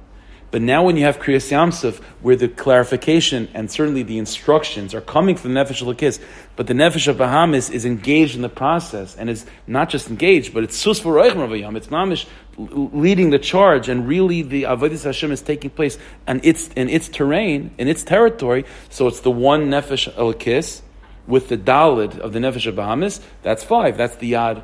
But now when you have Kriyas Yamsuf, where the clarification and certainly the instructions are coming from the Nefesh Elokis, but the Nefesh of Behamis is engaged in the process and is not just engaged, but it's Sus V'Roich It's Mamish leading the charge and really the Avodah Hashem is taking place in its, in its terrain, in its territory. So it's the one Nefesh Elokis with the Dalid of the Nefesh of Behamis. That's five. That's the Yad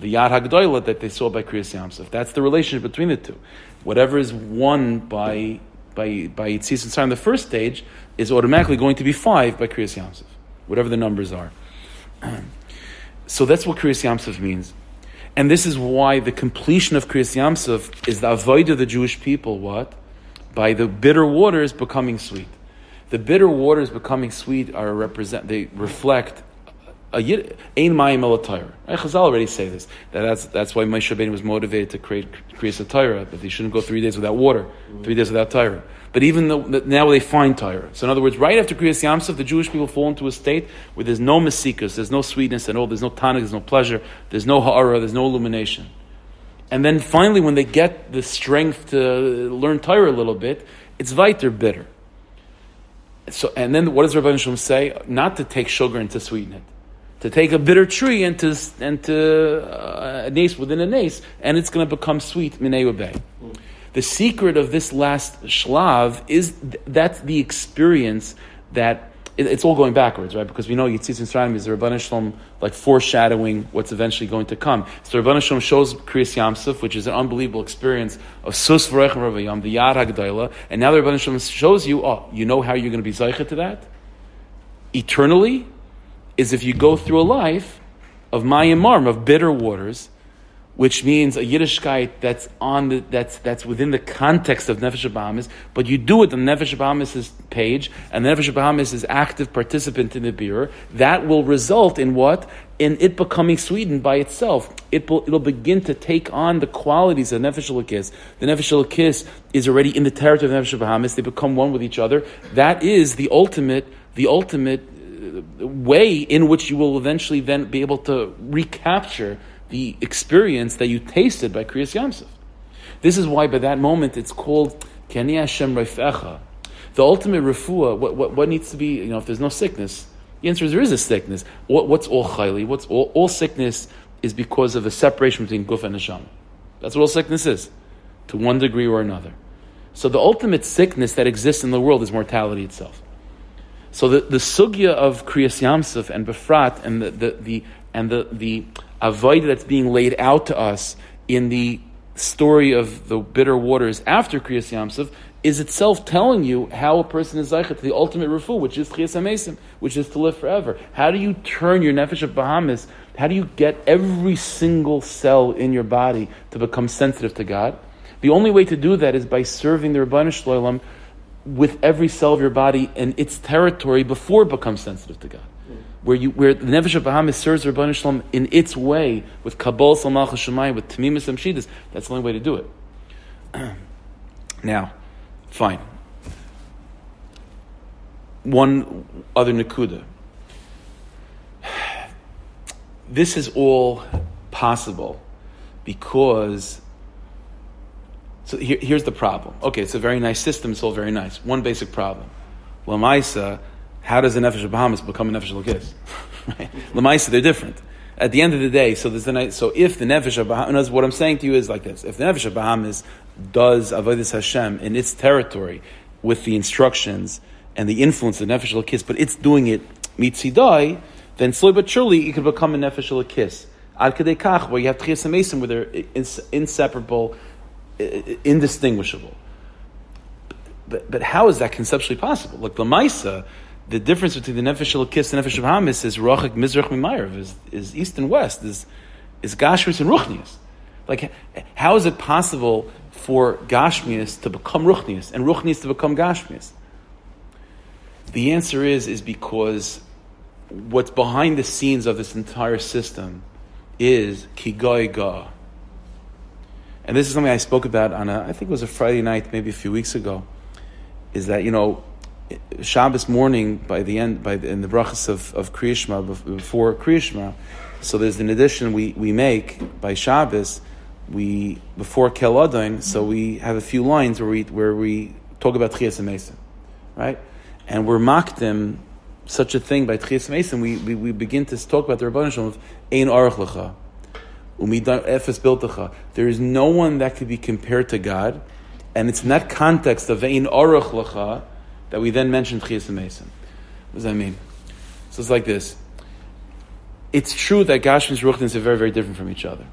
the Yad Hagdoila that they saw by Kriyas Yamsuf. That's the relationship between the two whatever is won by by by Yitzis and in the first stage is automatically going to be five by Kriyas Yamsuf, whatever the numbers are. so that's what Kriyas Yamsuf means. And this is why the completion of Kriyas Yamsuf is the avoid of the Jewish people, what? By the bitter waters becoming sweet. The bitter waters becoming sweet are represent they reflect a yid ein mayim. Chazal already say this. That that's that's why Moshe Rabbeinu was motivated to create create a Torah that they shouldn't go three days without water, three days without Torah. But even though now they find Torah. So in other words, right after Kriyas Yamsuf, the Jewish people fall into a state where there's no masikas, there's no sweetness at all, there's no tonic, there's no pleasure, there's no ha'ara, there's no illumination. And then finally, when they get the strength to learn Torah a little bit, it's weiter bitter. So, and then what does Rabbi Shalom say? Not to take sugar and to sweeten it. To take a bitter tree and to, and to uh, a nace within a nace, and it's going to become sweet, minei bay. The secret of this last shlav is th- that's the experience that it, it's all going backwards, right? Because we know Yitzias Mitzrayim is the Rabban Shalom like foreshadowing what's eventually going to come. So Rabban Shalom shows Kriyas Yamsuf, which is an unbelievable experience of Sus V'Rechem Ravayam, the Yad HaGdayla, and now the Rabban Shalom shows you, oh, you know how you're going to be Zaycha to that? Eternally, is if you go through a life of Mayim of bitter waters, which means a Yiddishkeit that's on the, that's that's within the context of Nefesh Behamis, but you do it on Nefesh Behamis' page, and Nefesh Behamis is active participant in the birur. That will result in what? In it becoming sweetened by itself. It will, it'll begin to take on the qualities of Nefesh Elokis. The Nefesh Elokis is already in the territory of Nefesh Behamis. They become one with each other. That is the ultimate, the ultimate way in which you will eventually then be able to recapture the experience that you tasted by Kriyas Yamsuf. This is why by that moment it's called Keni Hashem Reifecha. The ultimate refuah, what, what, what, needs to be, you know, if there's no sickness, the answer is there is a sickness. What, what's all chayli? What's all, all sickness is because of a separation between guf and neshama. That's what all sickness is, to one degree or another. So the ultimate sickness that exists in the world is mortality itself. So the, the sugya of Kriyas Yamsuf and Befrat and the, the, the and the, the avoid that's being laid out to us in the story of the bitter waters after Kriyas Yamsuf is itself telling you how a person is zeichet to the ultimate refu, which is Chiyas Amesim, which is to live forever. How do you turn your nefesh of Behamis? How do you get every single cell in your body to become sensitive to God? The only way to do that is by serving the Rabbanu Shloim with every cell of your body and its territory before it becomes sensitive to God where you where the Nefesh Behamis serves Rabban Shalom in its way with Kabul Salmach Shemayim, with Tamimis Amshidis, that's the only way to do it. now, fine. One other Nakuda. This is all possible because so here, here's the problem. Okay, it's a very nice system, it's all very nice. One basic problem. Lamaisa, how does the nefesh of Behamis become a nefesh lokis? right? Lamaisa, they're different. At the end of the day, so there's the so if the nefesh of Behamis, what I'm saying to you is like this: if the nefesh of Behamis does avodas Hashem in its territory with the instructions and the influence of nefesh lokis, but it's doing it mitzidai, then slowly but surely it could become a nefesh lokis. Ad kadei kach, where you have tchias mesim, where they're inseparable, indistinguishable. But, but how is that conceptually possible? Like the Maisa, the difference between the Nefesh Elokis and Nefesh of Hamis is Rochik Mizrach Mimayrav, is, is east and west, is, is Gashmias and Ruchnias. Like, how is it possible for Gashmias to become Ruchnias and Ruchnias to become Gashmias? The answer is, is because what's behind the scenes of this entire system is Kigoy Ga. And this is something I spoke about on a, I think it was a Friday night, maybe a few weeks ago, is that, you know, Shabbos morning by the end by the, in the brachas of of Kriyishma before Kriyishma. So there's an addition we, we make by Shabbos. We before Kel so we have a few lines where we where we talk about Chias Mesim, right? And we're makdim such a thing by Chias Mesim. We, we, we begin to talk about the Rabbanim of Ein Aruch Lecha. There is no one that could be compared to God, and it's in that context of Ein Aruch Lecha that we then mentioned Chias Mesim. What does that mean? So it's like this. It's true that Gashmis and Ruchnis are very, very different from each other.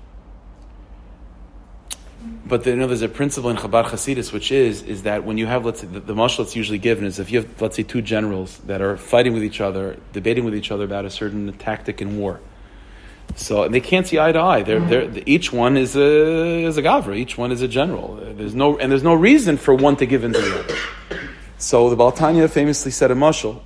But you know, there's a principle in Chabad Hasidus, which is is that when you have, let's say, the, the mashal that's usually given is if you have, let's say, two generals that are fighting with each other, debating with each other about a certain tactic in war. So they can't see eye to eye. They're, they're, each one is a is a gavra. Each one is a general. There's no and there's no reason for one to give in to the other. So the Baal HaTanya famously said a mushal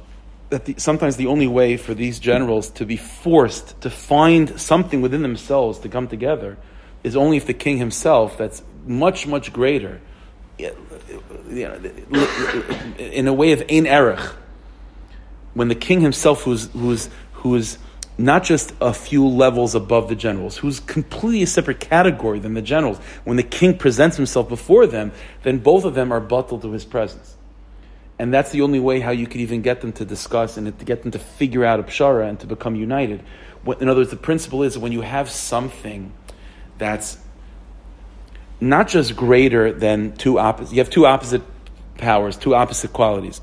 that the, sometimes the only way for these generals to be forced to find something within themselves to come together is only if the king himself, that's much, much greater, in a way of ein erech, when the king himself, who's, who's, who's not just a few levels above the generals, who's completely a separate category than the generals. When the king presents himself before them, then both of them are bottled to his presence. And that's the only way how you could even get them to discuss and to get them to figure out a pshara and to become united. In other words, the principle is when you have something that's not just greater than two opposite, you have two opposite powers, two opposite qualities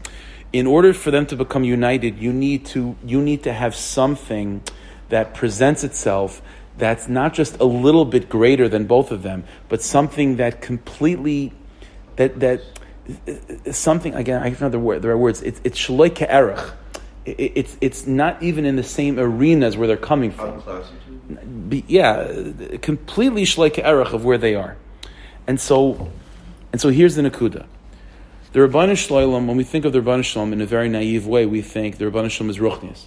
in order for them to become united, you need to you need to have something that presents itself that's not just a little bit greater than both of them, but something that completely that that something again. I know the word there are words. It's it's shloi erech. It's it's not even in the same arenas where they're coming from. Yeah, completely shloi erech of where they are, and so and so here's the nakuda. The Rabbanu Shloim, when we think of the Rabbanu Shloim in a very naive way, we think the Rabbanu Shloim is Ruchnias.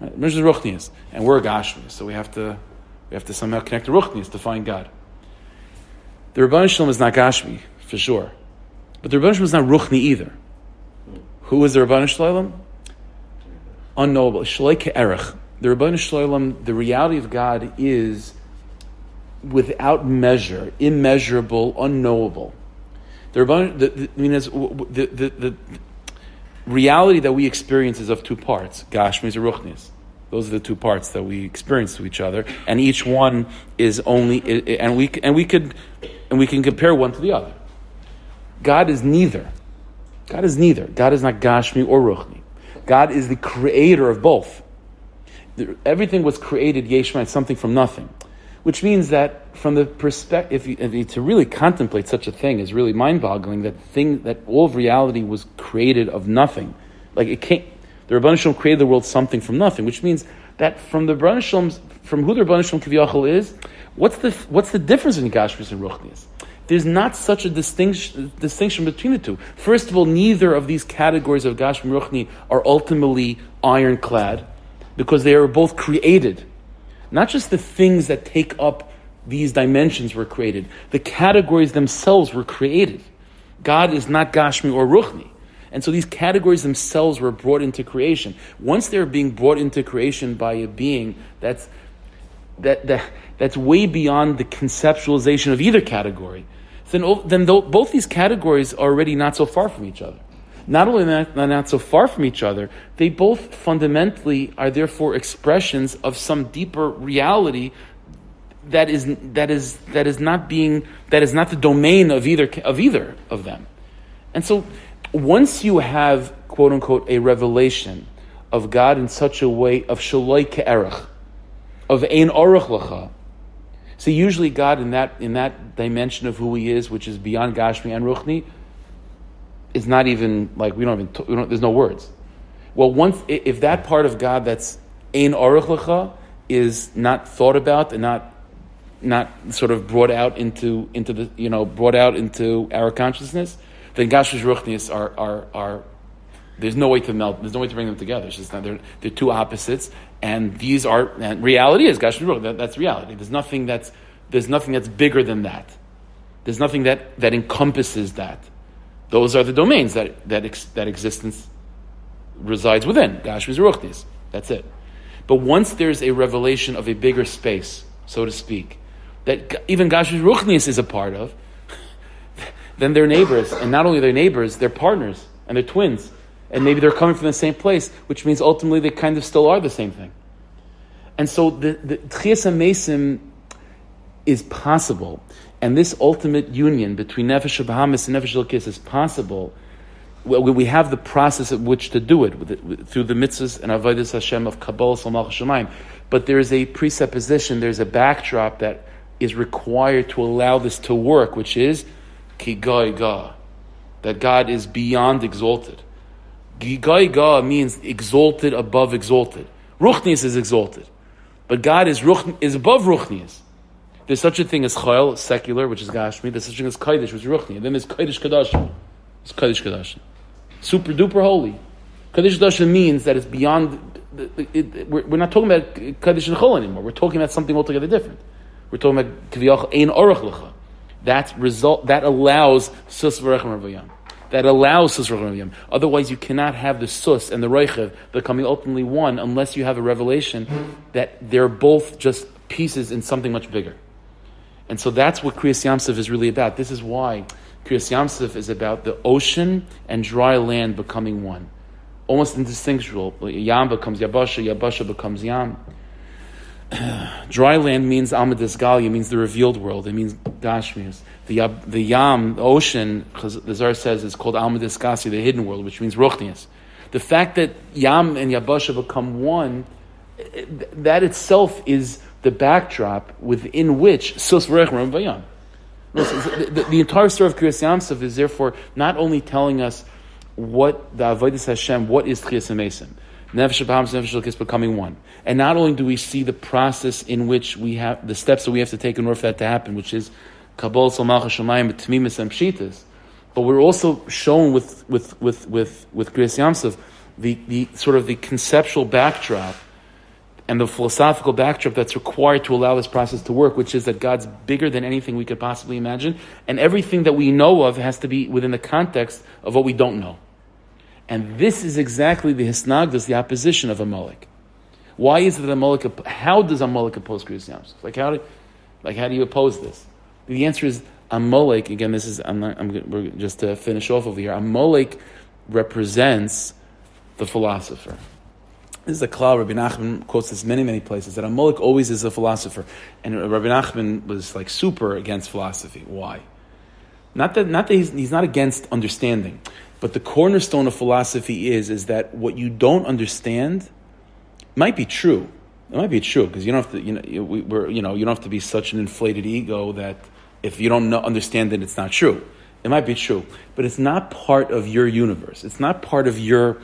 Right? is and we're Gashmi, so we have to we have to somehow connect to Ruchnias to find God. The Rabbanu Shloim is not Gashmi, for sure. But the Rabbanu Shloim is not Ruchni either. Who is the Rabbanu Shloim? Unknowable. Shalei Erech. The Rabbanu Shloim, the reality of God is without measure, immeasurable, unknowable. The, the, the, the, the, the, reality that we experience is of two parts, Gashmis and Ruchnis. Those are the two parts that we experience to each other, and each one is only, and we and we could, and we can compare one to the other. God is neither. God is neither. God is not Gashmi or Ruchni. God is the creator of both. Everything was created, Yeshma, something from nothing which means that from the perspective, if, if to really contemplate such a thing is really mind-boggling. That thing that all of reality was created of nothing, like it came. The Rabban Shalom created the world something from nothing, which means that from the Rabban Shalom, from who the Rabban Shalom Kiviyachal is, what's the what's the difference in Gashmis and Ruchnis? There's not such a distinction, distinction between the two. First of all, neither of these categories of Gashmi and Ruchni are ultimately ironclad because they are both created not just the things that take up these dimensions were created, the categories themselves were created. God is not Gashmi or Ruchni. And so these categories themselves were brought into creation. Once they're being brought into creation by a being that's, that, that, that's way beyond the conceptualization of either category, then, then both these categories are already not so far from each other not only not, not so far from each other, they both fundamentally are therefore expressions of some deeper reality that is that is that is not being that is not the domain of either of either of them. And so once you have quote unquote a revelation of God in such a way of shaloi ke'erach, of ein aruch lacha. So usually God in that in that dimension of who He is, which is beyond Gashmi and Ruchni, is not even like we don't even we don't, there's no words. Well, once if that part of God that's ein aruch is not thought about and not not sort of brought out into into the you know brought out into our consciousness, then Gashmish Ruchnius are are are there's no way to melt. There's no way to bring them together. It's just not, they're, they're two opposites, and these are and reality is Gashmish Ruch. That, that's reality. There's nothing that's there's nothing that's bigger than that. There's nothing that that encompasses that. Those are the domains that, that, ex, that existence resides within. Gashmis Ruchnis. That's it. But once there's a revelation of a bigger space, so to speak, that even Gashmis Ruchnis is a part of, then they're neighbors. And not only they're neighbors, they're partners and they're twins. And maybe they're coming from the same place, which means ultimately they kind of still are the same thing. And so the, the Mesim is possible and this ultimate union between Nefesh Behamis and Nefesh Elkis is possible. We have the process at which to do it, through the mitzvahs and avodas Hashem of Kabbalah Salmach Shemaim. But there is a presupposition, there's a backdrop that is required to allow this to work, which is Kigai Ga, that God is beyond exalted. Gigai Ga means exalted above exalted. Ruchnius is exalted, but God is, ruch, is above Ruchnius. There's such a thing as chayil, secular, which is gashmi. There's such a thing as kaidish, which is ruchni. And then there's kaidish kadashim. It's kaidish kadashim. Super duper holy. Kaidish kadashim means that it's beyond. It, we're, we're, not talking about kaidish and chol anymore. We're talking about something altogether different. We're talking about kviyach ein orach lecha. That result that allows sus v'rechem that allows sus Yam. Otherwise, you cannot have the sus and the reichev becoming ultimately one unless you have a revelation that they're both just pieces in something much bigger. And so that's what Kriyas Yamsuf is really about. This is why Kriyas Yamsuf is about the ocean and dry land becoming one. Almost indistinguishable. Yam becomes Yabasha, Yabasha becomes Yam. dry land means Amadis Galia, means the revealed world. It means Gashmias. The, the Yam, the ocean, because the Zohar says, is called Amadis Gasi, the hidden world, which means Ruchnias. The fact that Yam and Yabasha become one, that itself is the backdrop within which Vayam. The, entire story of Kriyas Yamsuf is therefore not only telling us what the Avodah Hashem, what is Chiyas Mesim. Nefesh Nefesh is becoming one. And not only do we see the process in which we have, the steps that we have to take in order for that to happen, which is Kabbalah Salmach Shemayim, Tmimis and but we're also shown with, with, with, with, with Kriyas Yamsuf the, the sort of the conceptual backdrop and the philosophical backdrop that's required to allow this process to work, which is that God's bigger than anything we could possibly imagine, and everything that we know of has to be within the context of what we don't know. And this is exactly the hisnagdas, the opposition of Amalek. Why is it that Amalek, how does Amalek oppose Kriyas Like how, do, like how do you oppose this? The answer is Amalek, again, this is, I'm, not, I'm just to finish off over here, Amalek represents the philosopher. This is a klal. Rabbi Nachman quotes this many, many places that Amalek always is a philosopher, and Rabbi Nachman was like super against philosophy. Why? Not that, not that he's, he's not against understanding, but the cornerstone of philosophy is, is that what you don't understand might be true. It might be true because you don't have to, you know, you know, you don't have to be such an inflated ego that if you don't know, understand it, it's not true. It might be true, but it's not part of your universe. It's not part of your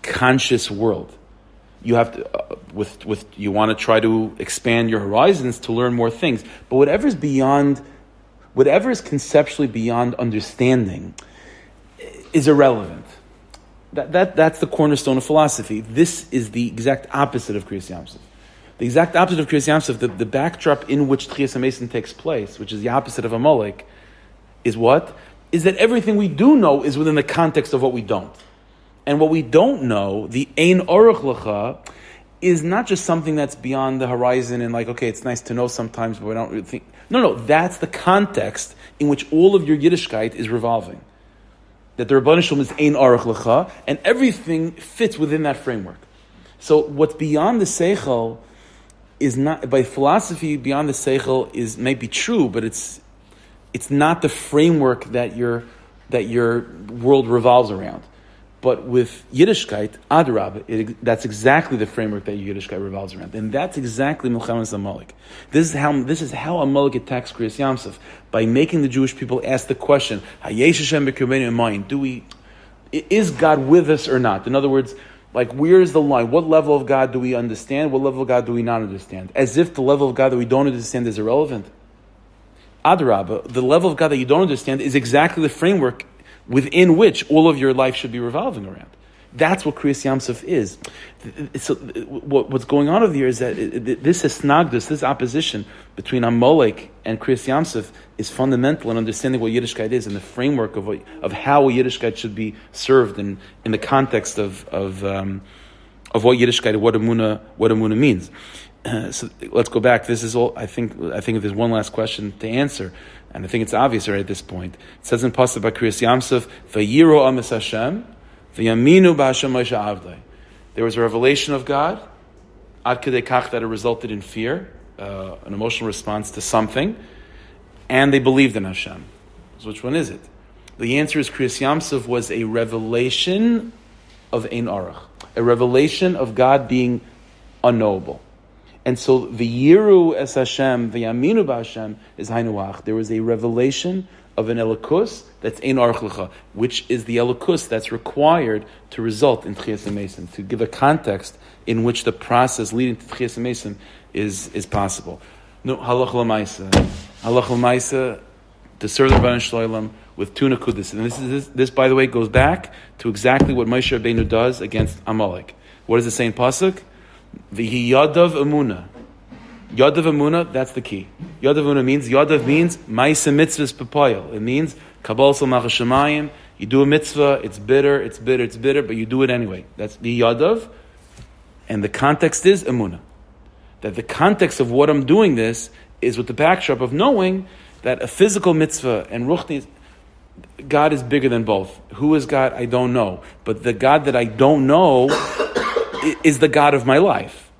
conscious world. You have to, uh, with, with, you want to try to expand your horizons to learn more things. But whatever is beyond, whatever is conceptually beyond understanding, is irrelevant. That, that, that's the cornerstone of philosophy. This is the exact opposite of Kriyas Yamsuf. The exact opposite of Kriyas Yamsuf, the, the backdrop in which Tchias Mesim takes place, which is the opposite of a Amalek, is what? Is that everything we do know is within the context of what we don't. And what we don't know, the Ein Oruch Lacha, is not just something that's beyond the horizon and like, okay, it's nice to know sometimes, but we don't really think. No, no, that's the context in which all of your Yiddishkeit is revolving that the Rabban Shalom is Ein Aruch Lecha, and everything fits within that framework. So what's beyond the Seichel is not, by philosophy, beyond the Seichel is may be true, but it's, it's not the framework that your, that your world revolves around. But with Yiddishkeit, Adarab, that's exactly the framework that Yiddishkeit revolves around. And that's exactly Milchemes Amalek. This is how, this is how Amalek attacks Kriyas Yamsuf, by making the Jewish people ask the question, do we, is God with us or not? In other words, like, where is the line? What level of God do we understand? What level of God do we not understand? As if the level of God that we don't understand is irrelevant. Adarab, the level of God that you don't understand is exactly the framework within which all of your life should be revolving around. That's what Kriyas Yamsuf is. So what's going on over here is that this hisnagdus, this opposition between Amalek and Kriyas Yamsuf is fundamental in understanding what Yiddishkeit is and the framework of, what, of how Yiddishkeit should be served in, in the context of, of, um, of what Yiddishkeit, what Amuna, what Amuna means. Uh, so let's go back. This is all, I think, I think if there's one last question to answer, and I think it's obvious right at this point. It says in Pasuk by Kriyas Yamsuf, "Vayiro amis Hashem, v'yaminu b'Hashem Moshe Avdei." There was a revelation of God, ad kach that it resulted in fear, uh, an emotional response to something, and they believed in Hashem. So which one is it? The answer is Kriyas Yamsuf was a revelation of Ein Arach, a revelation of God being unknowable. And so the Yiru es Hashem, the Yaminu Hashem is Hainuach. There was a revelation of an Elikus that's in Archlecha, which is the Elikus that's required to result in Tchias Mesim, to give a context in which the process leading to Tchias Mesim is, is possible. No, Halach Lamaisa. Halach Lamaisa, to serve the Rabban Shloim with two Nakudis. And this, is, this, this, by the way, goes back to exactly what Moshe Rabbeinu does against Amalek. What does it say in Pasuk? The Yadav Amuna. Yadav Amuna, that's the key. Yadav Amuna means, Yadav means Maisa Mitzvahs Papayel. It means Kabbalah Salmach You do a mitzvah, it's bitter, it's bitter, it's bitter, but you do it anyway. That's the yadav. And the context is emuna. That the context of what I'm doing this is with the backdrop of knowing that a physical mitzvah and ruchni, God is bigger than both. Who is God? I don't know. But the God that I don't know is the God of my life.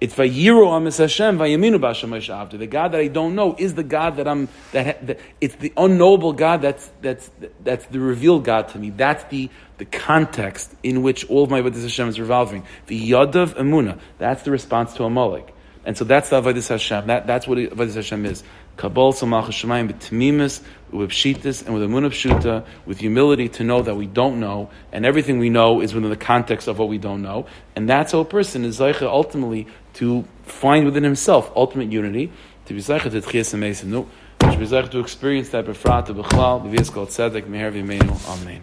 It's Vayiru Amis Hashem Vayaminu B'Hashem The God that I don't know is the God that I'm. That, that it's the unknowable God that's that's that's the revealed God to me. That's the the context in which all of my Avodah Hashem is revolving. The Yadav Emuna. That's the response to a Amalek. And so that's the Avodah Hashem. That, that's what Avodah Hashem is. Kabul Samach Shemayim b'tmimis, with pshitis, and with a munah pshuta, with humility to know that we don't know, and everything we know is within the context of what we don't know. And that's how a person is zeicha ultimately to find within himself ultimate unity, to be zeicha to tchias and to be zeicha to experience that befrat, to bechlal, the called tzedek, meher v'meinu, amen.